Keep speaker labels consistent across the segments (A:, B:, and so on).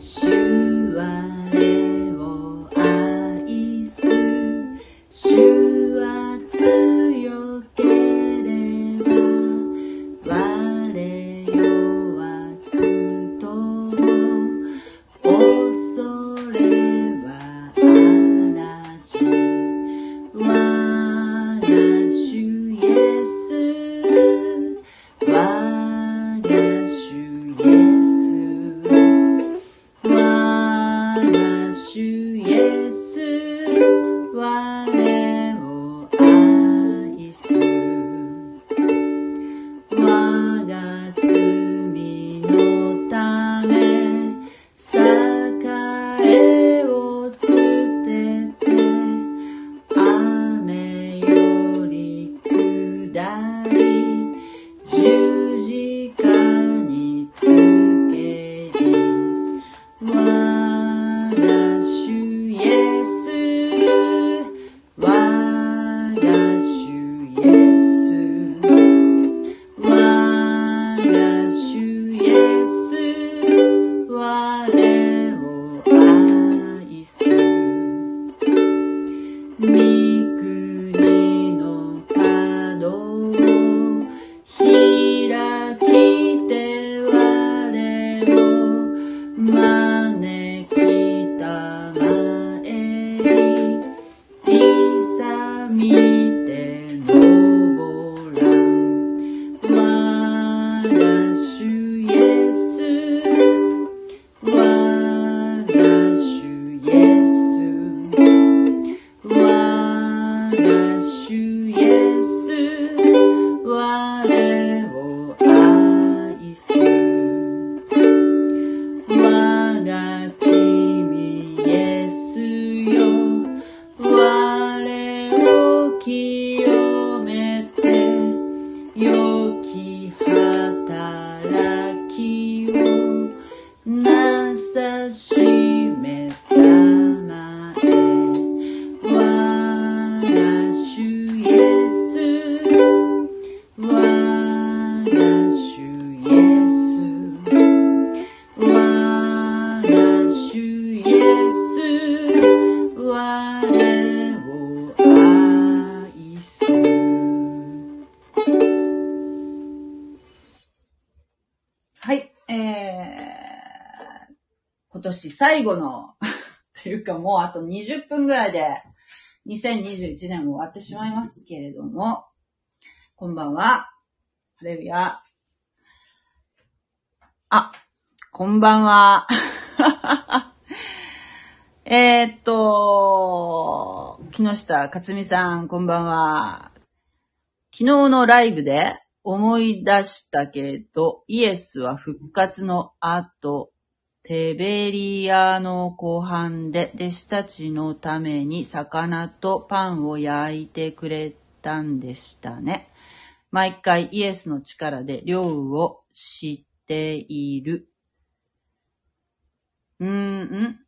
A: 主良き働最後の、というかもうあと20分ぐらいで、2021年も終わってしまいますけれども、こんばんは。ハレルヤ。あ、こんばんは。えっと、木下克美さん、こんばんは。昨日のライブで思い出したけど、イエスは復活の後、テベリアの湖畔で弟子たちのために魚とパンを焼いてくれたんでしたね。毎回イエスの力で量を知っている。うーん、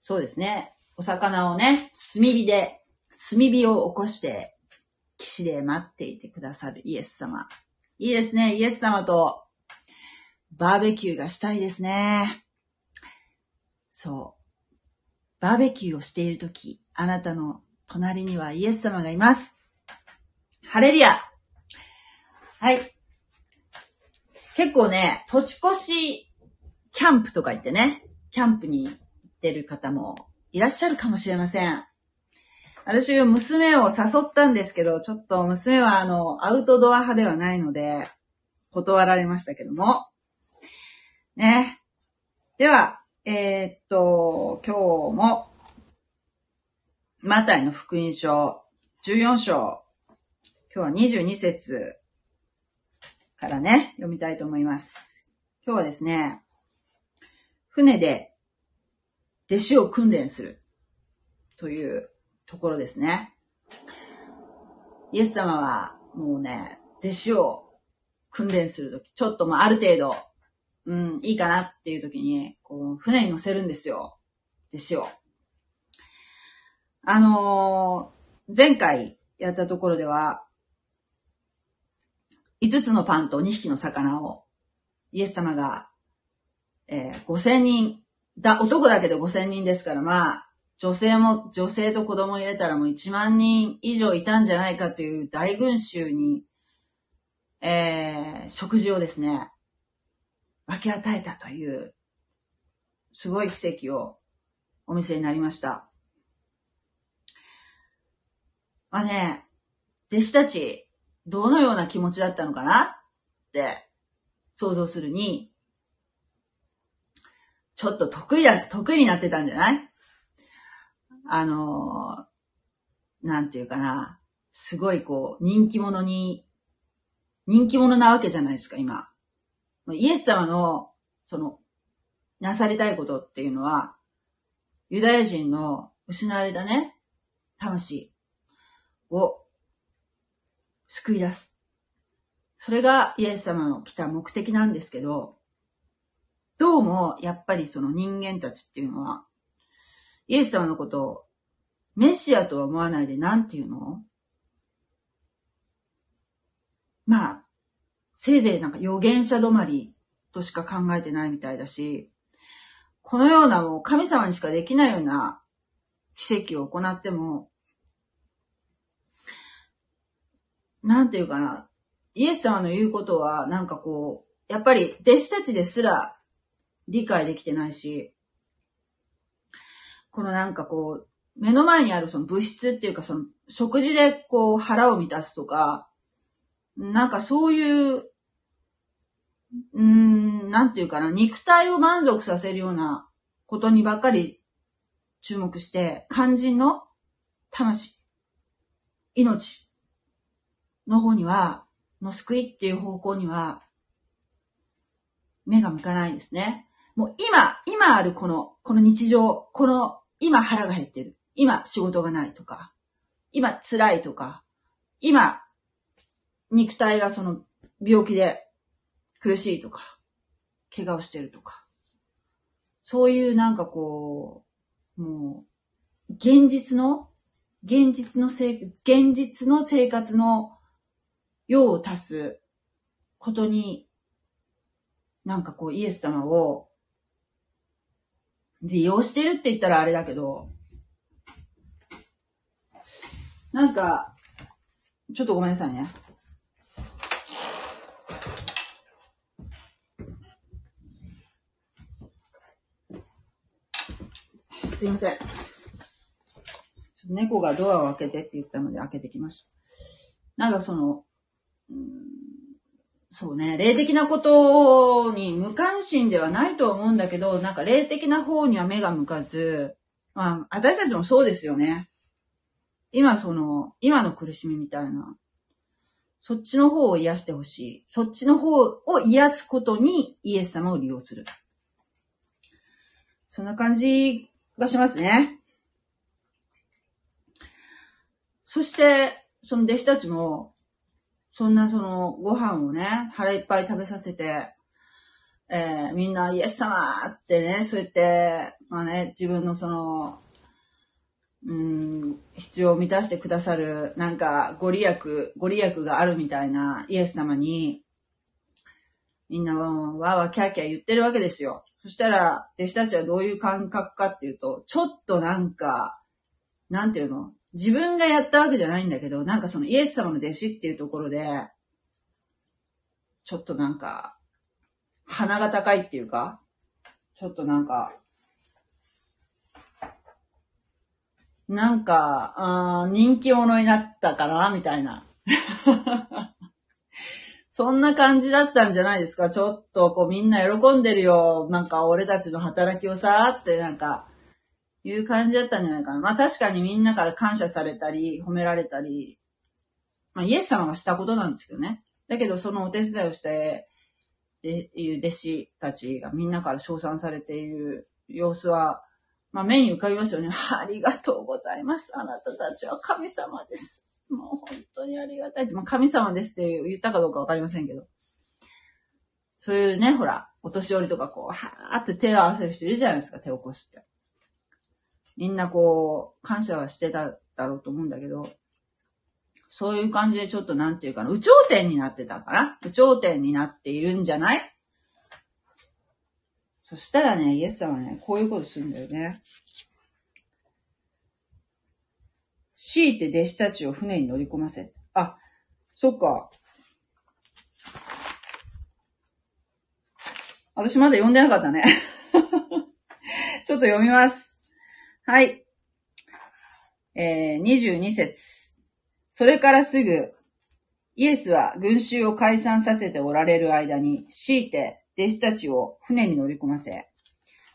A: そうですね。お魚をね、炭火で、炭火を起こして、岸で待っていてくださるイエス様。いいですね。イエス様とバーベキューがしたいですね。そう。バーベキューをしているとき、あなたの隣にはイエス様がいます。ハレリアはい。結構ね、年越しキャンプとか言ってね、キャンプに行ってる方もいらっしゃるかもしれません。私、娘を誘ったんですけど、ちょっと娘はあの、アウトドア派ではないので、断られましたけども。ね。では、えーっと、今日も、マタイの福音書、14章、今日は22節からね、読みたいと思います。今日はですね、船で弟子を訓練するというところですね。イエス様はもうね、弟子を訓練するとき、ちょっともうある程度、うん、いいかなっていうときに、こう、船に乗せるんですよ。弟子を。あのー前回やったところでは、5つのパンと2匹の魚をイエス様がえー、5000人、だ、男だけで5000人ですから、まあ、女性も、女性と子供入れたらもう1万人以上いたんじゃないかという大群衆に、えー、食事をですね、分け与えたという、すごい奇跡をお見せになりました。まあね、弟子たち、どのような気持ちだったのかな？って想像するに、ちょっと得意だ、得意になってたんじゃない？あの、なんていうかな、すごいこう、人気者に、人気者なわけじゃないですか、今。イエス様の、その、なされたいことっていうのは、ユダヤ人の失われたね、魂を救い出す。それがイエス様の来た目的なんですけど、どうも、やっぱりその人間たちっていうのは、イエス様のことをメシアとは思わないで何て言うの？まあ、せいぜいなんか預言者止まりとしか考えてないみたいだし、このようなもう神様にしかできないような奇跡を行っても、なんていうかな、イエス様の言うことはなんかこう、やっぱり弟子たちですら理解できてないし、このなんかこう、目の前にあるその物質っていうかその食事でこう腹を満たすとか、なんかそういう、うん、なんていうかな、肉体を満足させるようなことにばっかり注目して、肝心の魂、命の方には、の救いっていう方向には、目が向かないですね。もう今、今あるこの、この日常、この、今腹が減ってる。今仕事がないとか、今辛いとか、今肉体がその病気で苦しいとか、怪我をしてるとか、そういうなんかこう、もう、現実の、現実のせ現実の生活の用を足すことに、なんかこうイエス様を利用してるって言ったらあれだけど、なんか、ちょっとごめんなさいね。すいません。猫がドアを開けてって言ったので開けてきました。なんかその、うん、そうね、霊的なことに無関心ではないと思うんだけど、なんか霊的な方には目が向かず、まあ、私たちもそうですよね。今その、今の苦しみみたいな、そっちの方を癒してほしい。そっちの方を癒すことにイエス様を利用する。そんな感じがしますね。そして、その弟子たちも、そんなそのご飯をね、腹いっぱい食べさせて、えー、みんなイエス様ってね、そうやって、まあね、自分のその、うん、必要を満たしてくださる、なんか、ご利益、ご利益があるみたいなイエス様に、みんなわーわーキャーキャー言ってるわけですよ。そしたら、弟子たちはどういう感覚かっていうと、ちょっとなんか、なんていうの？自分がやったわけじゃないんだけど、なんかそのイエス様の弟子っていうところで、ちょっとなんか、鼻が高いっていうか、ちょっとなんか、なんか、あ人気者になったかなみたいな。そんな感じだったんじゃないですか？ちょっと、こうみんな喜んでるよ。なんか俺たちの働きをさ、ってなんか、いう感じだったんじゃないかな。まあ確かにみんなから感謝されたり、褒められたり、まあイエス様がしたことなんですけどね。だけどそのお手伝いをして、で、いう弟子たちがみんなから称賛されている様子は、まあ、目に浮かびますよね。ありがとうございます。あなたたちは神様です。もう本当にありがたい。まあ、神様ですって言ったかどうかわかりませんけど。そういうね、ほら、お年寄りとかこう、はーって手を合わせる人いるじゃないですか、手を起こして。みんなこう、感謝はしてただろうと思うんだけど、そういう感じでちょっとなんていうかな、有頂天になってたかな有頂天になっているんじゃない？そしたらね、イエス様はね、こういうことするんだよね。強いて弟子たちを船に乗り込ませ。あ、そっか。私まだ読んでなかったね。ちょっと読みます。はい。えー、22節。それからすぐ、イエスは群衆を解散させておられる間に、強いて弟子たちを船に乗り込ませ、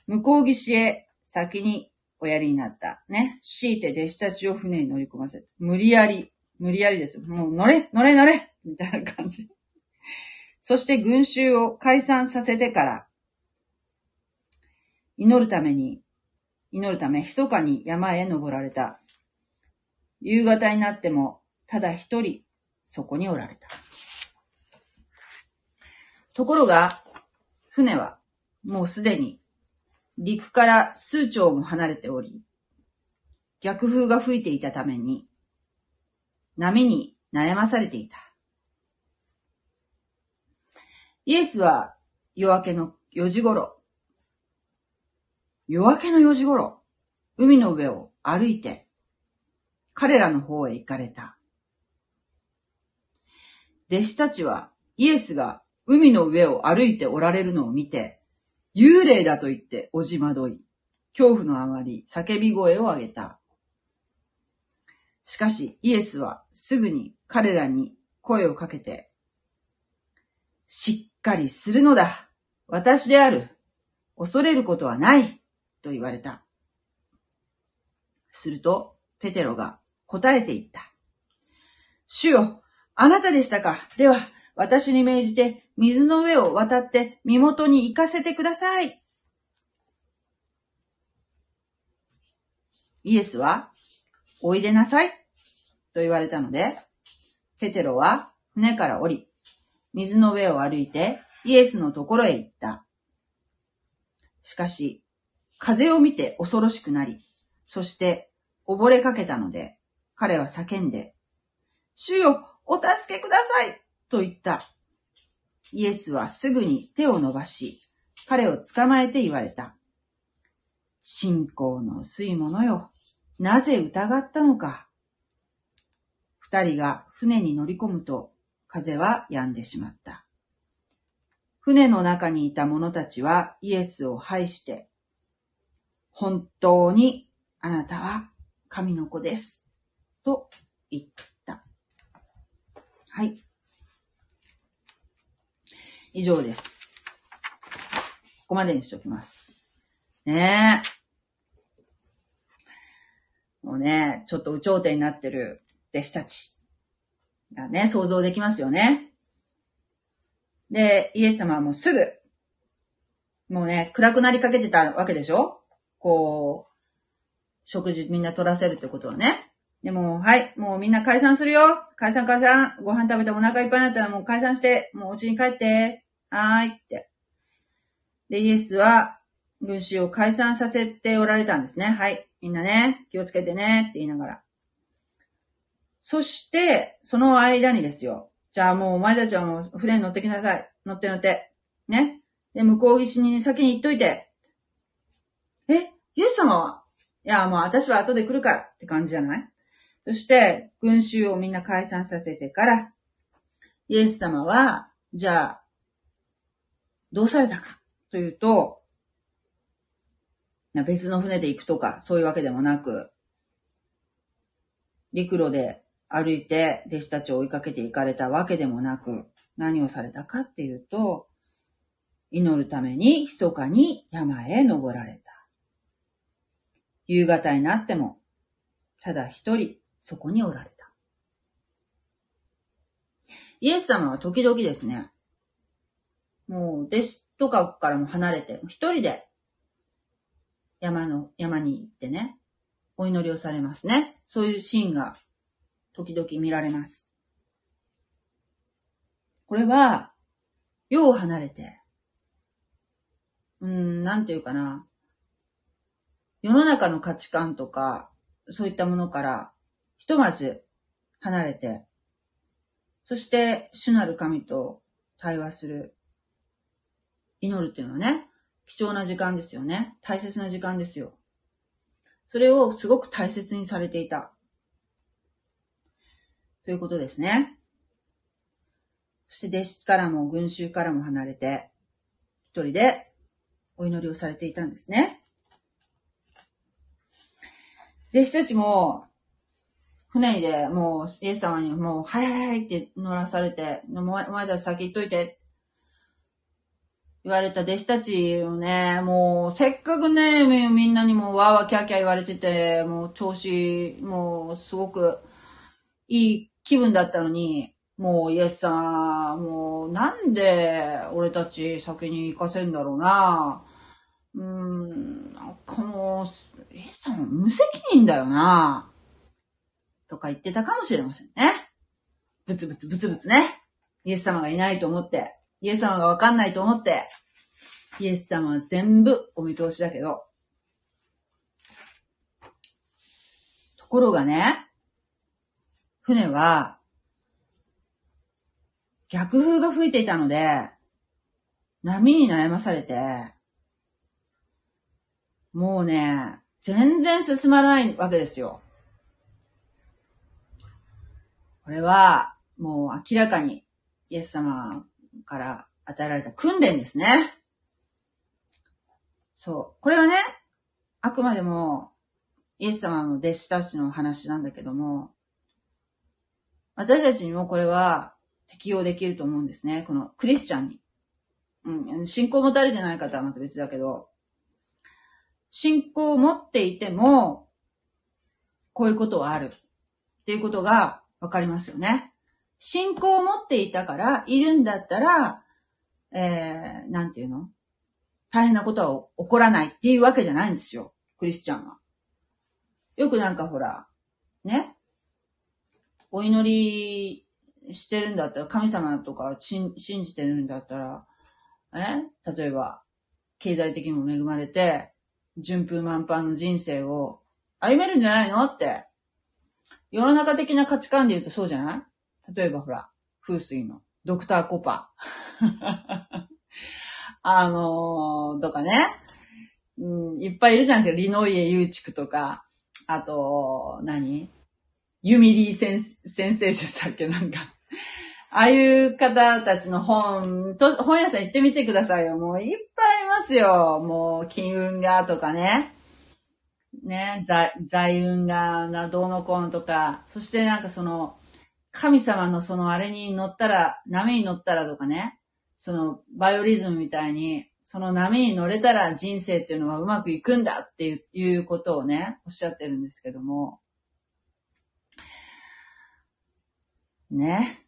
A: 向こう岸へ先におやりになった。ね。強いて弟子たちを船に乗り込ませ、無理やり、無理やりですよ。もう乗れ、乗れ、乗れみたいな感じ。そして群衆を解散させてから、祈るために、祈るため、密かに山へ登られた。夕方になっても、ただ一人、そこにおられた。ところが、船は、もうすでに、陸から数丁も離れており、逆風が吹いていたために、波に悩まされていた。イエスは夜明けの4時頃、夜明けの4時頃、海の上を歩いて、彼らの方へ行かれた。弟子たちはイエスが海の上を歩いておられるのを見て、幽霊だと言っておじまどい、恐怖のあまり叫び声を上げた。しかしイエスはすぐに彼らに声をかけて、しっかりするのだ。私である。恐れることはない。と言われた。すると、ペテロが答えて言った。主よ、あなたでしたか。では、私に命じて、水の上を渡って身元に行かせてください。イエスは、おいでなさい。と言われたので、ペテロは船から降り、水の上を歩いてイエスのところへ行った。しかし、風を見て恐ろしくなり、そして溺れかけたので、彼は叫んで、主よ、お助けくださいと言った。イエスはすぐに手を伸ばし、彼を捕まえて言われた。信仰の薄い者よ。なぜ疑ったのか。二人が船に乗り込むと、風は止んでしまった。船の中にいた者たちはイエスを拝して、本当にあなたは神の子です。と言った。はい。以上です。ここまでにしておきます。ねえ。もうね、ちょっと有頂天になってる弟子たちがね、想像できますよね。で、イエス様はもうすぐ、もうね、暗くなりかけてたわけでしょ？こう、食事みんな取らせるってことはね。でも、はい、もうみんな解散するよ。解散解散。ご飯食べてお腹いっぱいになったらもう解散して、もうお家に帰って。はーいって。で、イエスは、群衆を解散させておられたんですね。はい。みんなね、気をつけてねって言いながら。そして、その間にですよ。じゃあもうお前たちはもう船に乗ってきなさい。乗って乗って。ね。で、向こう岸に先に行っといて。えイエス様は？いや、もう私は後で来るからって感じじゃない？そして、群衆をみんな解散させてから、イエス様は、じゃあ、どうされたか？というと、別の船で行くとか、そういうわけでもなく、陸路で歩いて弟子たちを追いかけて行かれたわけでもなく、何をされたかっていうと、祈るために密かに山へ登られた。夕方になっても、ただ一人そこにおられた。イエス様は時々ですね、もう弟子とかからも離れて、一人で山の、山に行ってね、お祈りをされますね。そういうシーンが時々見られます。これは、世を離れて、うん、なんていうかな。世の中の価値観とか、そういったものから、ひとまず離れて、そして主なる神と対話する、祈るっていうのはね、貴重な時間ですよね。大切な時間ですよ。それをすごく大切にされていた。ということですね。そして弟子からも群衆からも離れて、一人でお祈りをされていたんですね。弟子たちも、船でもうイエス様にもう、はいはいはいって乗らされて、お前たち先行っといて、言われた弟子たちをね、もう、せっかくね、みんなにもわーわーキャーキャー言われてて、もう調子、もうすごくいい気分だったのに、もうイエス様、もうなんで俺たち先に行かせんだろうな。うーん、なんかもう、イエス様無責任だよな。とか言ってたかもしれませんね。ブツブツブツブツね。イエス様がいないと思って、イエス様がわかんないと思って、イエス様は全部お見通しだけど。ところがね、船は、逆風が吹いていたので、波に悩まされて、もうね、全然進まないわけですよ。これは、もう明らかにイエス様から与えられた訓練ですね。そう。これはね、あくまでもイエス様の弟子たちの話なんだけども、私たちにもこれは適用できると思うんですね。このクリスチャンに。うん、信仰を持たれてない方はまた別だけど、信仰を持っていても、こういうことはある。っていうことがわかりますよね。信仰を持っていたから、いるんだったら、えー、なんていうの？大変なことは起こらないっていうわけじゃないんですよ。クリスチャンは。よくなんかほら、ね？お祈りしてるんだったら、神様とか信じてるんだったら、え？例えば、経済的にも恵まれて、順風満帆の人生を歩めるんじゃないの？って。世の中的な価値観で言うとそうじゃない？例えばほら、風水のドクターコパ。あのー、とかね。うん、いっぱいいるじゃないですか。リノイエユーチクとか、あと、何？ユミリーセン先生術だっけ？なんか。ああいう方たちの本、と本屋さん行ってみてくださいよ。もういっぱいありますよ。もう、金運がとかね。ね、財、財運がな、どうのこうのとか。そしてなんかその、神様のそのあれに乗ったら、波に乗ったらとかね。その、バイオリズムみたいに、その波に乗れたら人生っていうのはうまくいくんだっていうことをね、おっしゃってるんですけども。ね。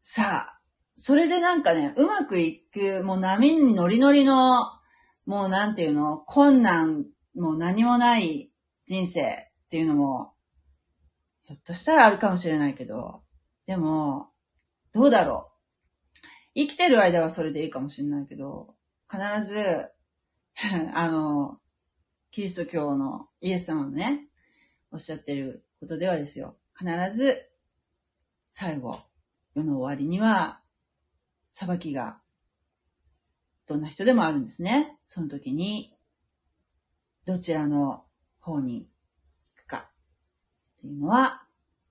A: さあ、それでなんかね、うまくいく、もう波にノリノリの、もうなんていうの、困難、もう何もない人生っていうのも、ひょっとしたらあるかもしれないけど、でも、どうだろう。生きてる間はそれでいいかもしれないけど、必ず、あの、キリスト教のイエス様のね、おっしゃってることではですよ。必ず、最後、世の終わりには、裁きが、どんな人でもあるんですね。その時に、どちらの方に行くかっていうのは、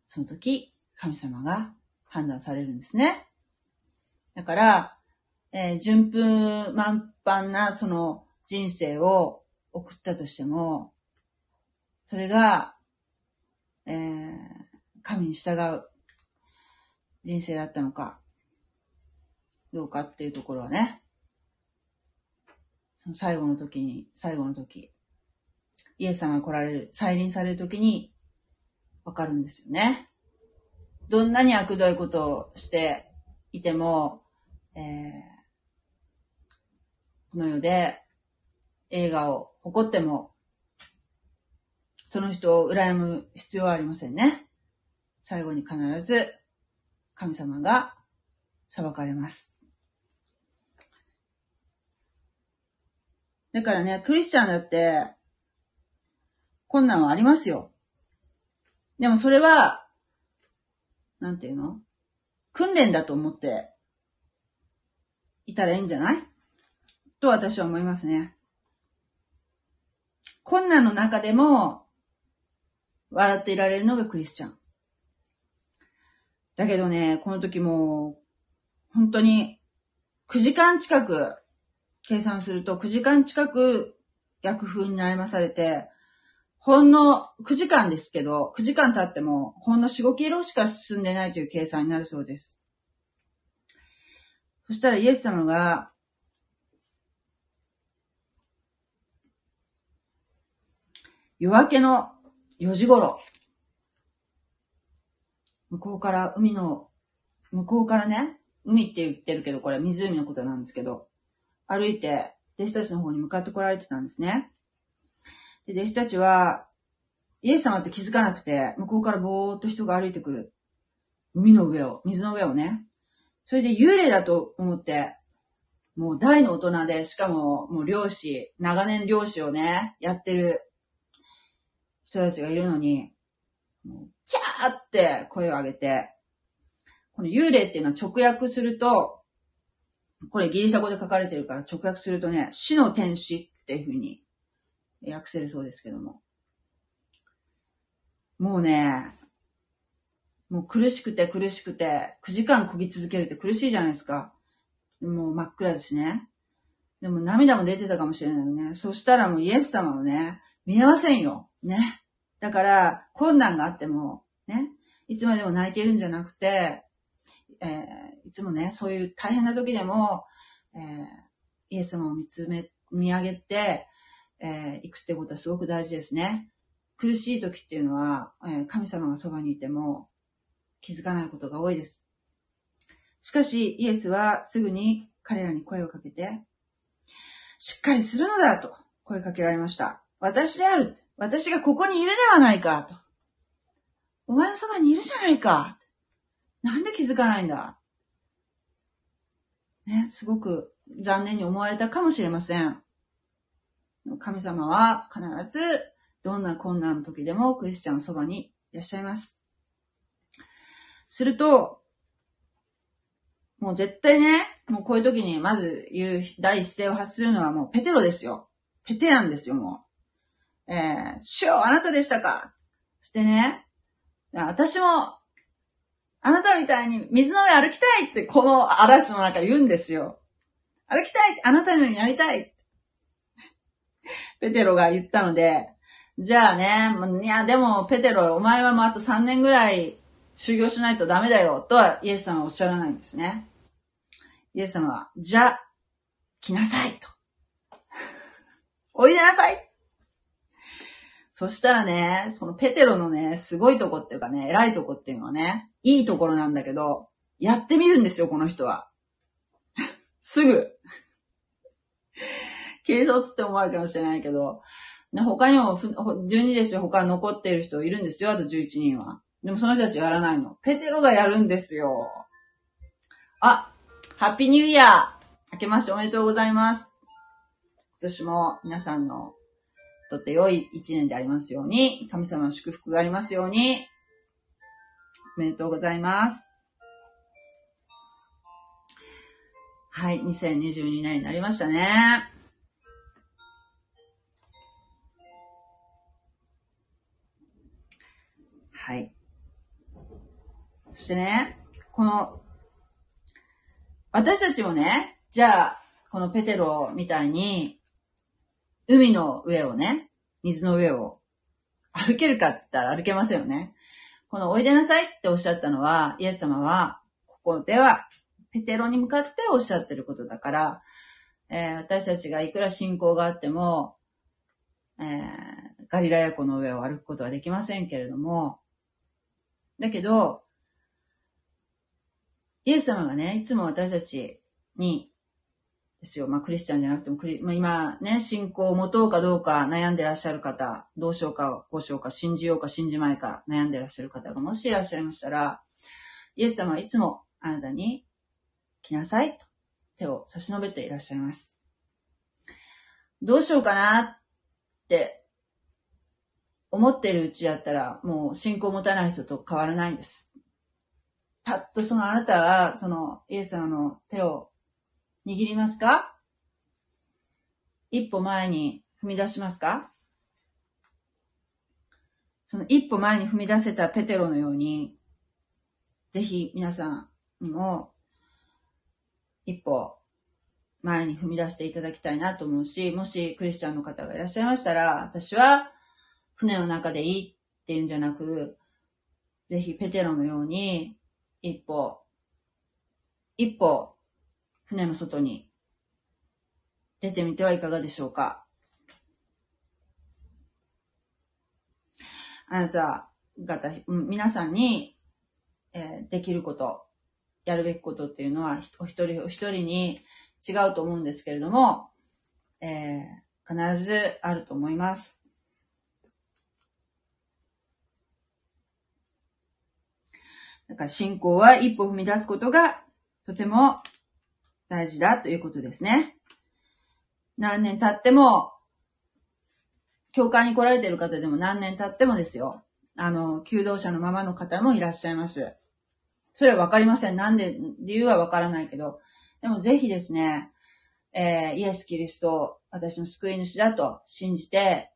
A: その時、神様が判断されるんですね。だから、えー、順風満帆なその人生を送ったとしても、それが、えー、神に従う人生だったのか、どうかっていうところはね、その最後の時に、最後の時、イエス様が来られる、再臨される時に、わかるんですよね。どんなに悪どいことをしていても、えー、この世で映画を誇っても、その人を羨む必要はありませんね。最後に必ず神様が裁かれます。だからね、クリスチャンだって、困難はありますよ。でもそれは、なんていうの？訓練だと思っていたらいいんじゃない？と私は思いますね。困難の中でも、笑っていられるのがクリスチャン。だけどね、この時も、本当に、9時間近く、計算すると9時間近く逆風に悩まされて、ほんの9時間ですけど、9時間経っても、ほんの4、5キロしか進んでないという計算になるそうです。そしたらイエス様が、夜明けの4時頃、向こうから海の、向こうからね、海って言ってるけど、これ湖のことなんですけど、歩いて、弟子たちの方に向かって来られてたんですね。で、弟子たちは、イエス様って気づかなくて、向こうからぼーっと人が歩いてくる。海の上を、水の上をね。それで幽霊だと思って、もう大の大人で、しかももう漁師、長年漁師をね、やってる人たちがいるのに、もうキャーって声を上げて、この幽霊っていうのは直訳すると、これギリシャ語で書かれてるから直訳するとね、死の天使っていうふうに訳せるそうですけども。もうね、もう苦しくて苦しくて、9時間漕ぎ続けるって苦しいじゃないですか。もう真っ暗だしね。でも涙も出てたかもしれないよね。そしたらもうイエス様をね、見えませんよ。ね。だから、困難があっても、ね、いつまでも泣いているんじゃなくて、えー、いつもね、そういう大変な時でも、えー、イエス様を見つめ、見上げて、えー、行くってことはすごく大事ですね。苦しい時っていうのは、えー、神様がそばにいても気づかないことが多いです。しかし、イエスはすぐに彼らに声をかけて、しっかりするのだと声かけられました。私である。私がここにいるではないかと。お前のそばにいるじゃないか。なんで気づかないんだね、すごく残念に思われたかもしれません。神様は必ずどんな困難の時でもクリスチャンのそばにいらっしゃいます。すると、もう絶対ね、もうこういう時にまず言う第一声を発するのはもうペテロですよ。ペテなんですよ、もう。えー、主よ、あなたでしたかそしてね、私もあなたみたいに水の上歩きたいってこの嵐の中言うんですよ。歩きたいあなたのようになりたいペテロが言ったので、じゃあね、いやでもペテロ、お前はもうあと3年ぐらい修行しないとダメだよとはイエス様はおっしゃらないんですね。イエス様は、じゃあ、来なさいと。おいでなさいそしたらね、そのペテロのね、すごいとこっていうかね、偉いとこっていうのはね、いいところなんだけど、やってみるんですよ、この人は。すぐ。軽率って思われるかもしれないけど、ね、他にも、12ですよ、他残っている人いるんですよ、あと11人は。でもその人たちやらないの。ペテロがやるんですよ。あ、ハッピーニューイヤー明けましておめでとうございます。今年も皆さんのとって良い一年でありますように、神様の祝福がありますように、おめでとうございます。はい、2022年になりましたね。はい。そしてね、この、私たちもね、じゃあ、このペテロみたいに、海の上をね、水の上を歩けるかって言ったら歩けませんよね。このおいでなさいっておっしゃったのは、イエス様は、ここでは、ペテロに向かっておっしゃってることだから、えー、私たちがいくら信仰があっても、えー、ガリラヤ湖の上を歩くことはできませんけれども、だけど、イエス様がね、いつも私たちにですよ。まあ、クリスチャンじゃなくてもクリ、まあ、今ね、信仰を持とうかどうか悩んでらっしゃる方、どうしようか、こうしようか、信じようか、信じまいか、悩んでらっしゃる方がもしいらっしゃいましたら、イエス様はいつもあなたに来なさいと手を差し伸べていらっしゃいます。どうしようかなって思ってるうちやったら、もう信仰を持たない人と変わらないんです。パッとそのあなたは、そのイエス様の手を握りますか？一歩前に踏み出しますか？その一歩前に踏み出せたペテロのように、ぜひ皆さんにも一歩前に踏み出していただきたいなと思うし、もしクリスチャンの方がいらっしゃいましたら、私は船の中でいいっていうんじゃなく、ぜひペテロのように一歩、一歩船の外に出てみてはいかがでしょうか。あなた方、皆さんに、えー、できること、やるべきことっていうのは、お一人お一人に違うと思うんですけれども、えー、必ずあると思います。だから信仰は一歩踏み出すことがとても大事だということですね。何年経っても、教会に来られている方でも何年経ってもですよ。あの、求道者のままの方もいらっしゃいます。それはわかりません。なんで、理由はわからないけど。でもぜひですね、えー、イエス・キリスト、私の救い主だと信じて、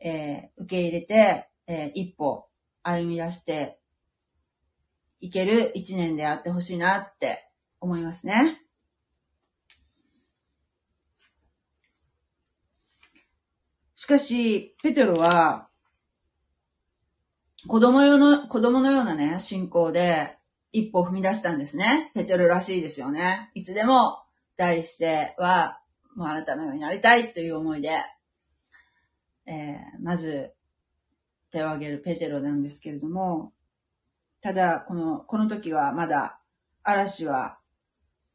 A: えー、受け入れて、えー、一歩歩み出していける一年であってほしいなって思いますね。しかし、ペテロは、子供用の、子供のようなね、信仰で、一歩踏み出したんですね。ペテロらしいですよね。いつでも、第一声は、もうあなたのようになりたいという思いで、えー、まず、手を挙げるペテロなんですけれども、ただ、この、この時はまだ、嵐は、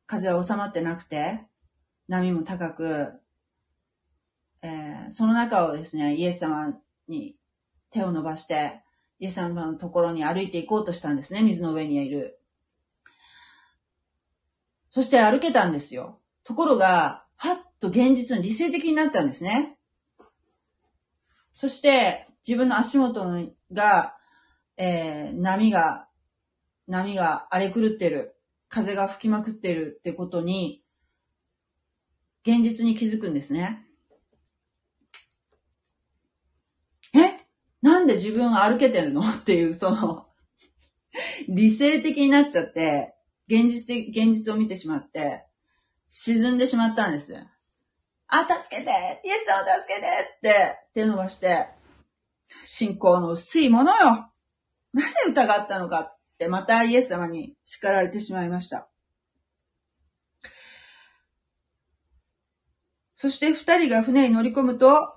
A: 風は収まってなくて、波も高く、えー、その中をですね、イエス様に手を伸ばして、イエス様のところに歩いていこうとしたんですね、水の上にいる。そして歩けたんですよ。ところが、はっと現実の理性的になったんですね。そして、自分の足元が、えー、波が、波が荒れ狂ってる。風が吹きまくってるってことに、現実に気づくんですね。え？なんで自分歩けてるの？っていう、その理性的になっちゃって、現実的、現実を見てしまって、沈んでしまったんです。あ、助けてイエス様助けてって手伸ばして、信仰の薄いものよなぜ疑ったのかってまたイエス様に叱られてしまいました。そして二人が船に乗り込むと、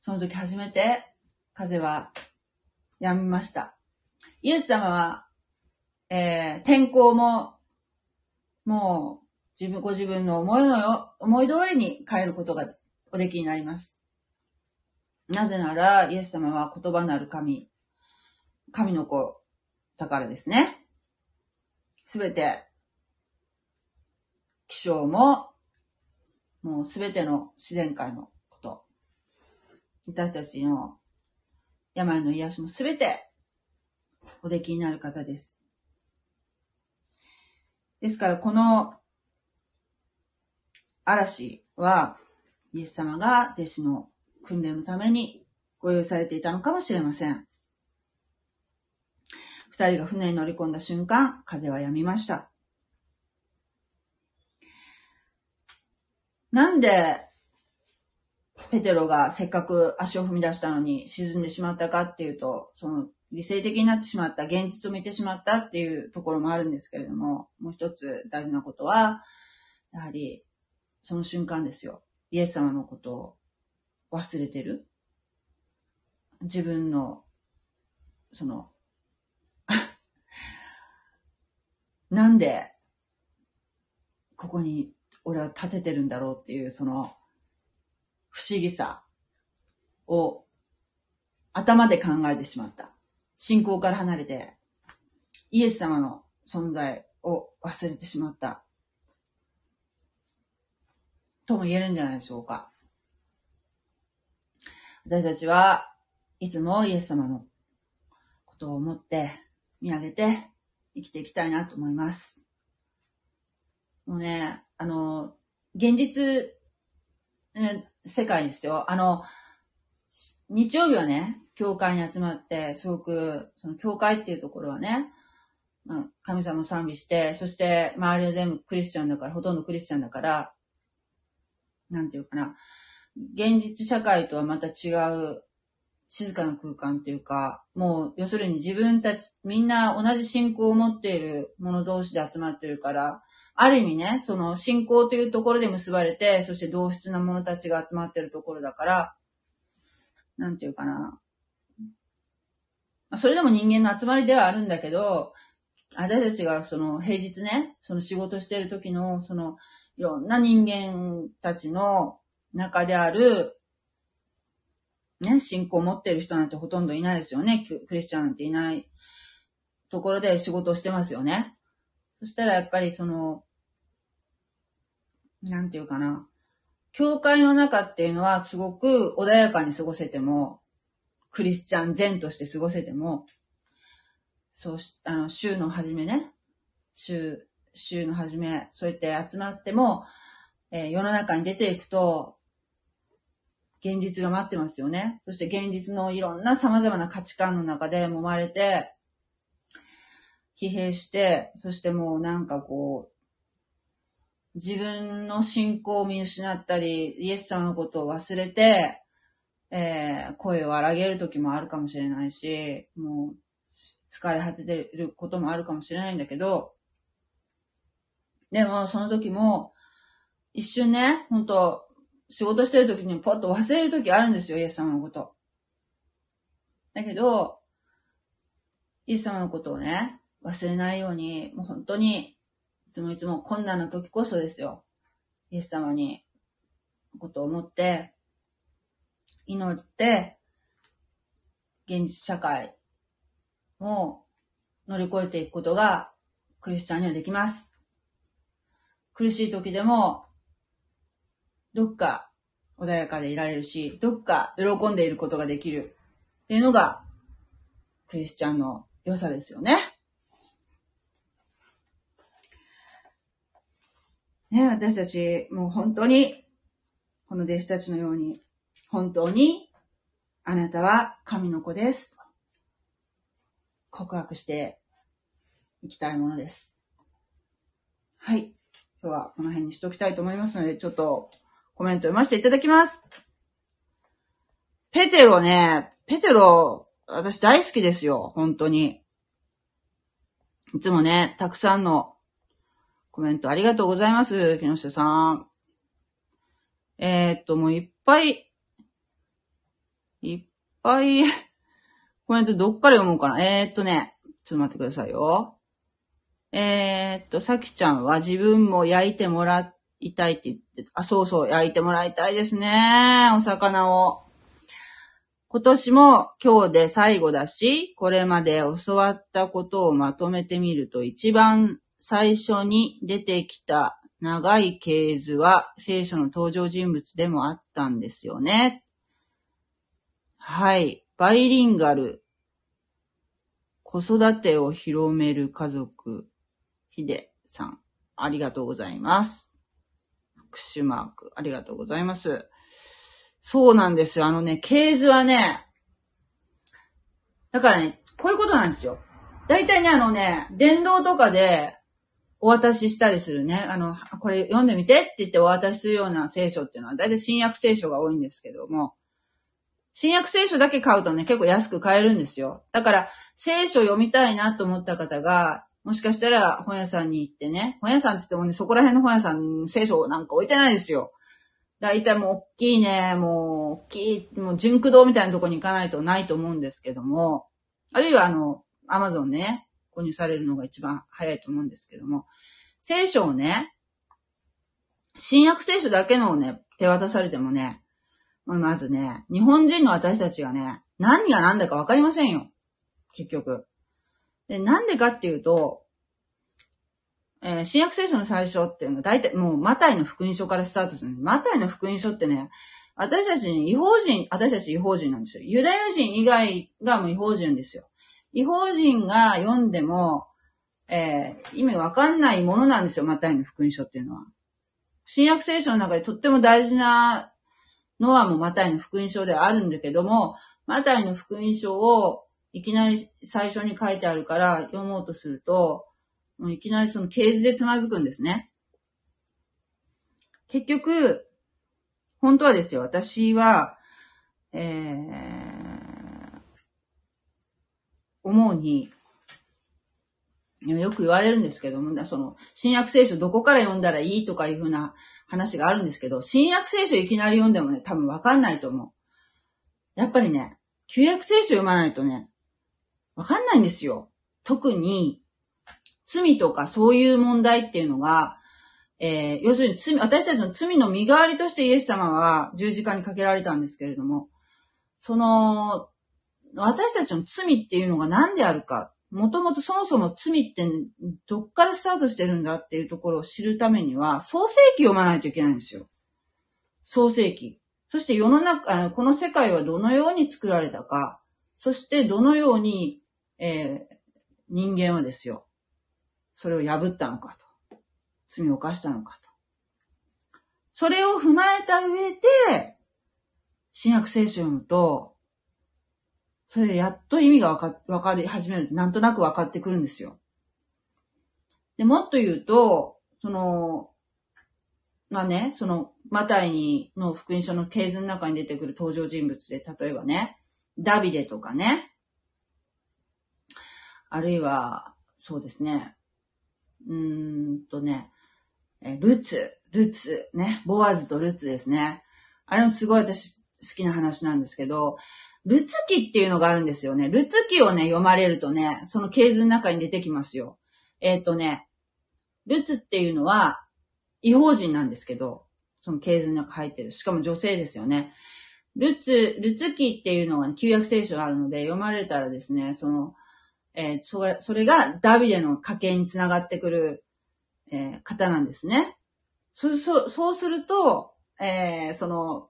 A: その時初めて風は止みました。イエス様は、えー、天候も、もう、自分、ご自分の思いのよ、思い通りに変えることがおできになります。なぜなら、イエス様は言葉なる神、神の子だからですね。すべて、気象も、もうすべての自然界のこと、私たちの病の癒しもすべておできになる方です。ですから、この嵐は、イエス様が弟子の訓練のためにご用意されていたのかもしれません。二人が船に乗り込んだ瞬間、風は止みました。なんでペテロがせっかく足を踏み出したのに沈んでしまったかっていうと、その理性的になってしまった、現実を見てしまったっていうところもあるんですけれども、もう一つ大事なことは、やはりその瞬間ですよ。イエス様のことを忘れてる。自分の、そのなんで、ここに俺は立ててるんだろうっていう、その、不思議さを頭で考えてしまった。信仰から離れて、イエス様の存在を忘れてしまった。とも言えるんじゃないでしょうか。私たちはいつもイエス様のことを思って見上げて生きていきたいなと思います。もうね、あの、現実、ね、世界ですよ。あの、日曜日はね、教会に集まって、すごく、その教会っていうところはね、まあ、神様を賛美して、そして周りは全部クリスチャンだから、ほとんどクリスチャンだから、なんていうかな、現実社会とはまた違う静かな空間っていうか、もう、要するに自分たち、みんな同じ信仰を持っている者同士で集まってるから、ある意味ね、その信仰というところで結ばれて、そして同質な者たちが集まってるところだから、なんていうかな。それでも人間の集まりではあるんだけど、私たちがその平日ね、その仕事してる時の、そのいろんな人間たちの中である、ね、信仰を持ってる人なんてほとんどいないですよね。クリスチャンなんていないところで仕事をしてますよね。そしたらやっぱりその、なんていうかな。教会の中っていうのはすごく穏やかに過ごせても、クリスチャン善として過ごせても、そうし、あの、週の初めね、週、週の初め、そうやって集まっても、えー、世の中に出ていくと、現実が待ってますよね。そして現実のいろんな様々な価値観の中で揉まれて、疲弊して、そしてもうなんかこう、自分の信仰を見失ったり、イエス様のことを忘れて、えー、声を荒げる時もあるかもしれないし、もう疲れ果ててることもあるかもしれないんだけど、でもその時も、一瞬ね、本当仕事してる時にポッと忘れる時あるんですよ、イエス様のこと。だけど、イエス様のことをね、忘れないように、もう本当に、いつもいつも困難な時こそですよ。イエス様に、ことを思って、祈って、現実社会を乗り越えていくことが、クリスチャンにはできます。苦しい時でも、どっか穏やかでいられるし、どっか喜んでいることができるっていうのが、クリスチャンの良さですよね。ね、私たち、もう本当に、この弟子たちのように、本当に、あなたは神の子です。告白していきたいものです。はい。今日はこの辺にしときたいと思いますので、ちょっとコメント読ませていただきます。ペテロね、ペテロ、私大好きですよ。本当に。いつもね、たくさんのコメントありがとうございます。木下さん。えー、っと、もういっぱい、いっぱい、コメントどっから読もうかな。えー、っとね、ちょっと待ってくださいよ。えー、っと、さきちゃんは自分も焼いてもらっいたいって言ってあ、そうそう、焼いてもらいたいですね。お魚を。今年も今日で最後だし、これまで教わったことをまとめてみると一番最初に出てきた長い系図は聖書の登場人物でもあったんですよね。はい。バイリンガル。子育てを広める家族。ひでさん。ありがとうございます。拍手マーク。ありがとうございます。そうなんですよ。あのね、系図はね、だからね、こういうことなんですよ。大体ね、あのね、電動とかで、お渡ししたりするね。あの、これ読んでみてって言ってお渡しするような聖書っていうのは、だいたい新約聖書が多いんですけども、新約聖書だけ買うとね、結構安く買えるんですよ。だから、聖書読みたいなと思った方が、もしかしたら本屋さんに行ってね、本屋さんって言ってもね、そこら辺の本屋さん、聖書なんか置いてないですよ。だいたいもう大きいね、もう大きい、もう純駆動みたいなとこに行かないとないと思うんですけども、あるいはあの、アマゾンね、購入されるのが一番早いと思うんですけども、聖書をね、新約聖書だけのをね、手渡されてもね、まずね、日本人の私たちがね、何が何だかわかりませんよ。結局。で、なんでかっていうと、えー、新約聖書の最初っていうのは大体もうマタイの福音書からスタートするマタイの福音書ってね、私たちに違法人、私たち違法人なんですよ。ユダヤ人以外がもう違法人ですよ。違法人が読んでも、えー、意味わかんないものなんですよ、マタイの福音書っていうのは。新約聖書の中でとっても大事なのはもうマタイの福音書ではあるんだけども、マタイの福音書をいきなり最初に書いてあるから読もうとすると、もういきなりその刑事でつまずくんですね。結局、本当はですよ、私は、えー、思うに、よく言われるんですけども、その、新約聖書どこから読んだらいいとかいうふうな話があるんですけど、新約聖書いきなり読んでもね、多分わかんないと思う。やっぱりね、旧約聖書読まないとね、わかんないんですよ。特に、罪とかそういう問題っていうのが、えー、要するに罪、私たちの罪の身代わりとしてイエス様は十字架にかけられたんですけれども、その、私たちの罪っていうのが何であるか、もともとそもそも罪ってどっからスタートしてるんだっていうところを知るためには、創世記読まないといけないんですよ。創世記。そして世の中、この世界はどのように作られたか、そしてどのように、えー、人間はですよ、それを破ったのかと。罪を犯したのかと。それを踏まえた上で、新約聖書を読むと、それでやっと意味がわか、わかり始めるなんとなくわかってくるんですよ。で、もっと言うと、その、まあね、その、マタイにの福音書の系図の中に出てくる登場人物で、例えばね、ダビデとかね、あるいは、そうですね、うーんとね、えルツ、ルツ、ね、ボアズとルツですね。あれもすごい私好きな話なんですけど、ルツ記っていうのがあるんですよね。ルツ記をね、読まれるとね、その系図の中に出てきますよ。えっ、ー、とね、ルツっていうのは、違法人なんですけど、その系図の中入ってる。しかも女性ですよね。ルツ、ルツ記っていうのが、ね、旧約聖書があるので、読まれたらですね、その、えー、それ、それがダビデの家系につながってくる、えー、方なんですね。そ、そ、そうすると、えー、その、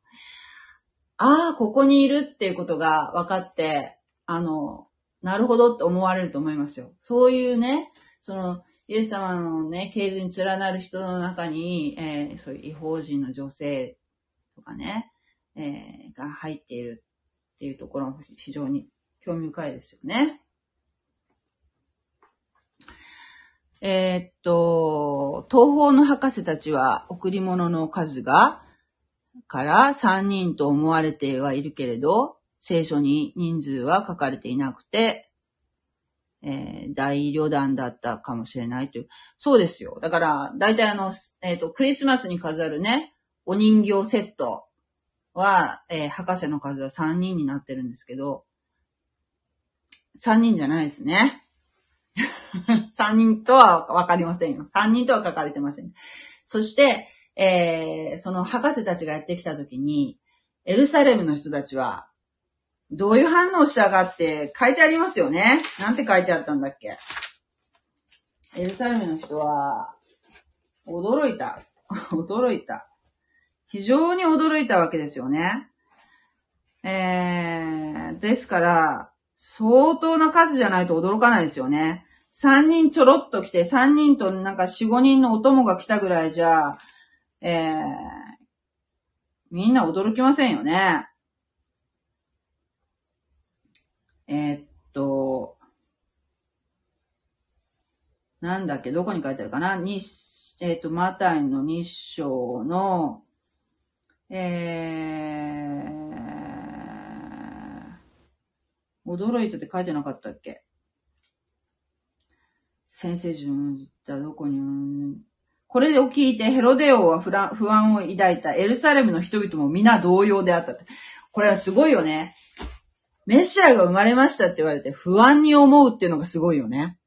A: ああ、ここにいるっていうことが分かって、あの、なるほどって思われると思いますよ。そういうね、その、イエス様のね、系図に連なる人の中に、えー、そういう違法人の女性とかね、えー、が入っているっていうところ非常に興味深いですよね。えー、っと、東方の博士たちは贈り物の数がから3人と思われてはいるけれど、聖書に人数は書かれていなくて、えー、大旅団だったかもしれないという。そうですよ。だから、大体あの、えっ、ー、と、クリスマスに飾るね、お人形セットは、えー、博士の数は3人になってるんですけど、3人じゃないですね。3人とはわかりませんよ。3人とは書かれてません。そして、えー、その博士たちがやってきたときに、エルサレムの人たちは、どういう反応したかって書いてありますよね。なんて書いてあったんだっけ。エルサレムの人は、驚いた。驚いた。非常に驚いたわけですよね。えー、ですから、相当な数じゃないと驚かないですよね。三人ちょろっと来て、三人となんか四五人のお供が来たぐらいじゃ、えー、みんな驚きませんよね。えー、っと、なんだっけ、どこに書いてあるかな？日、えー、っと、マタイの日章の、えー、驚いてて書いてなかったっけ？先生順じゃどこに、これを聞いてヘロデ王は不安を抱いたエルサレムの人々も皆同様であった。これはすごいよね。メシアが生まれましたって言われて不安に思うっていうのがすごいよね。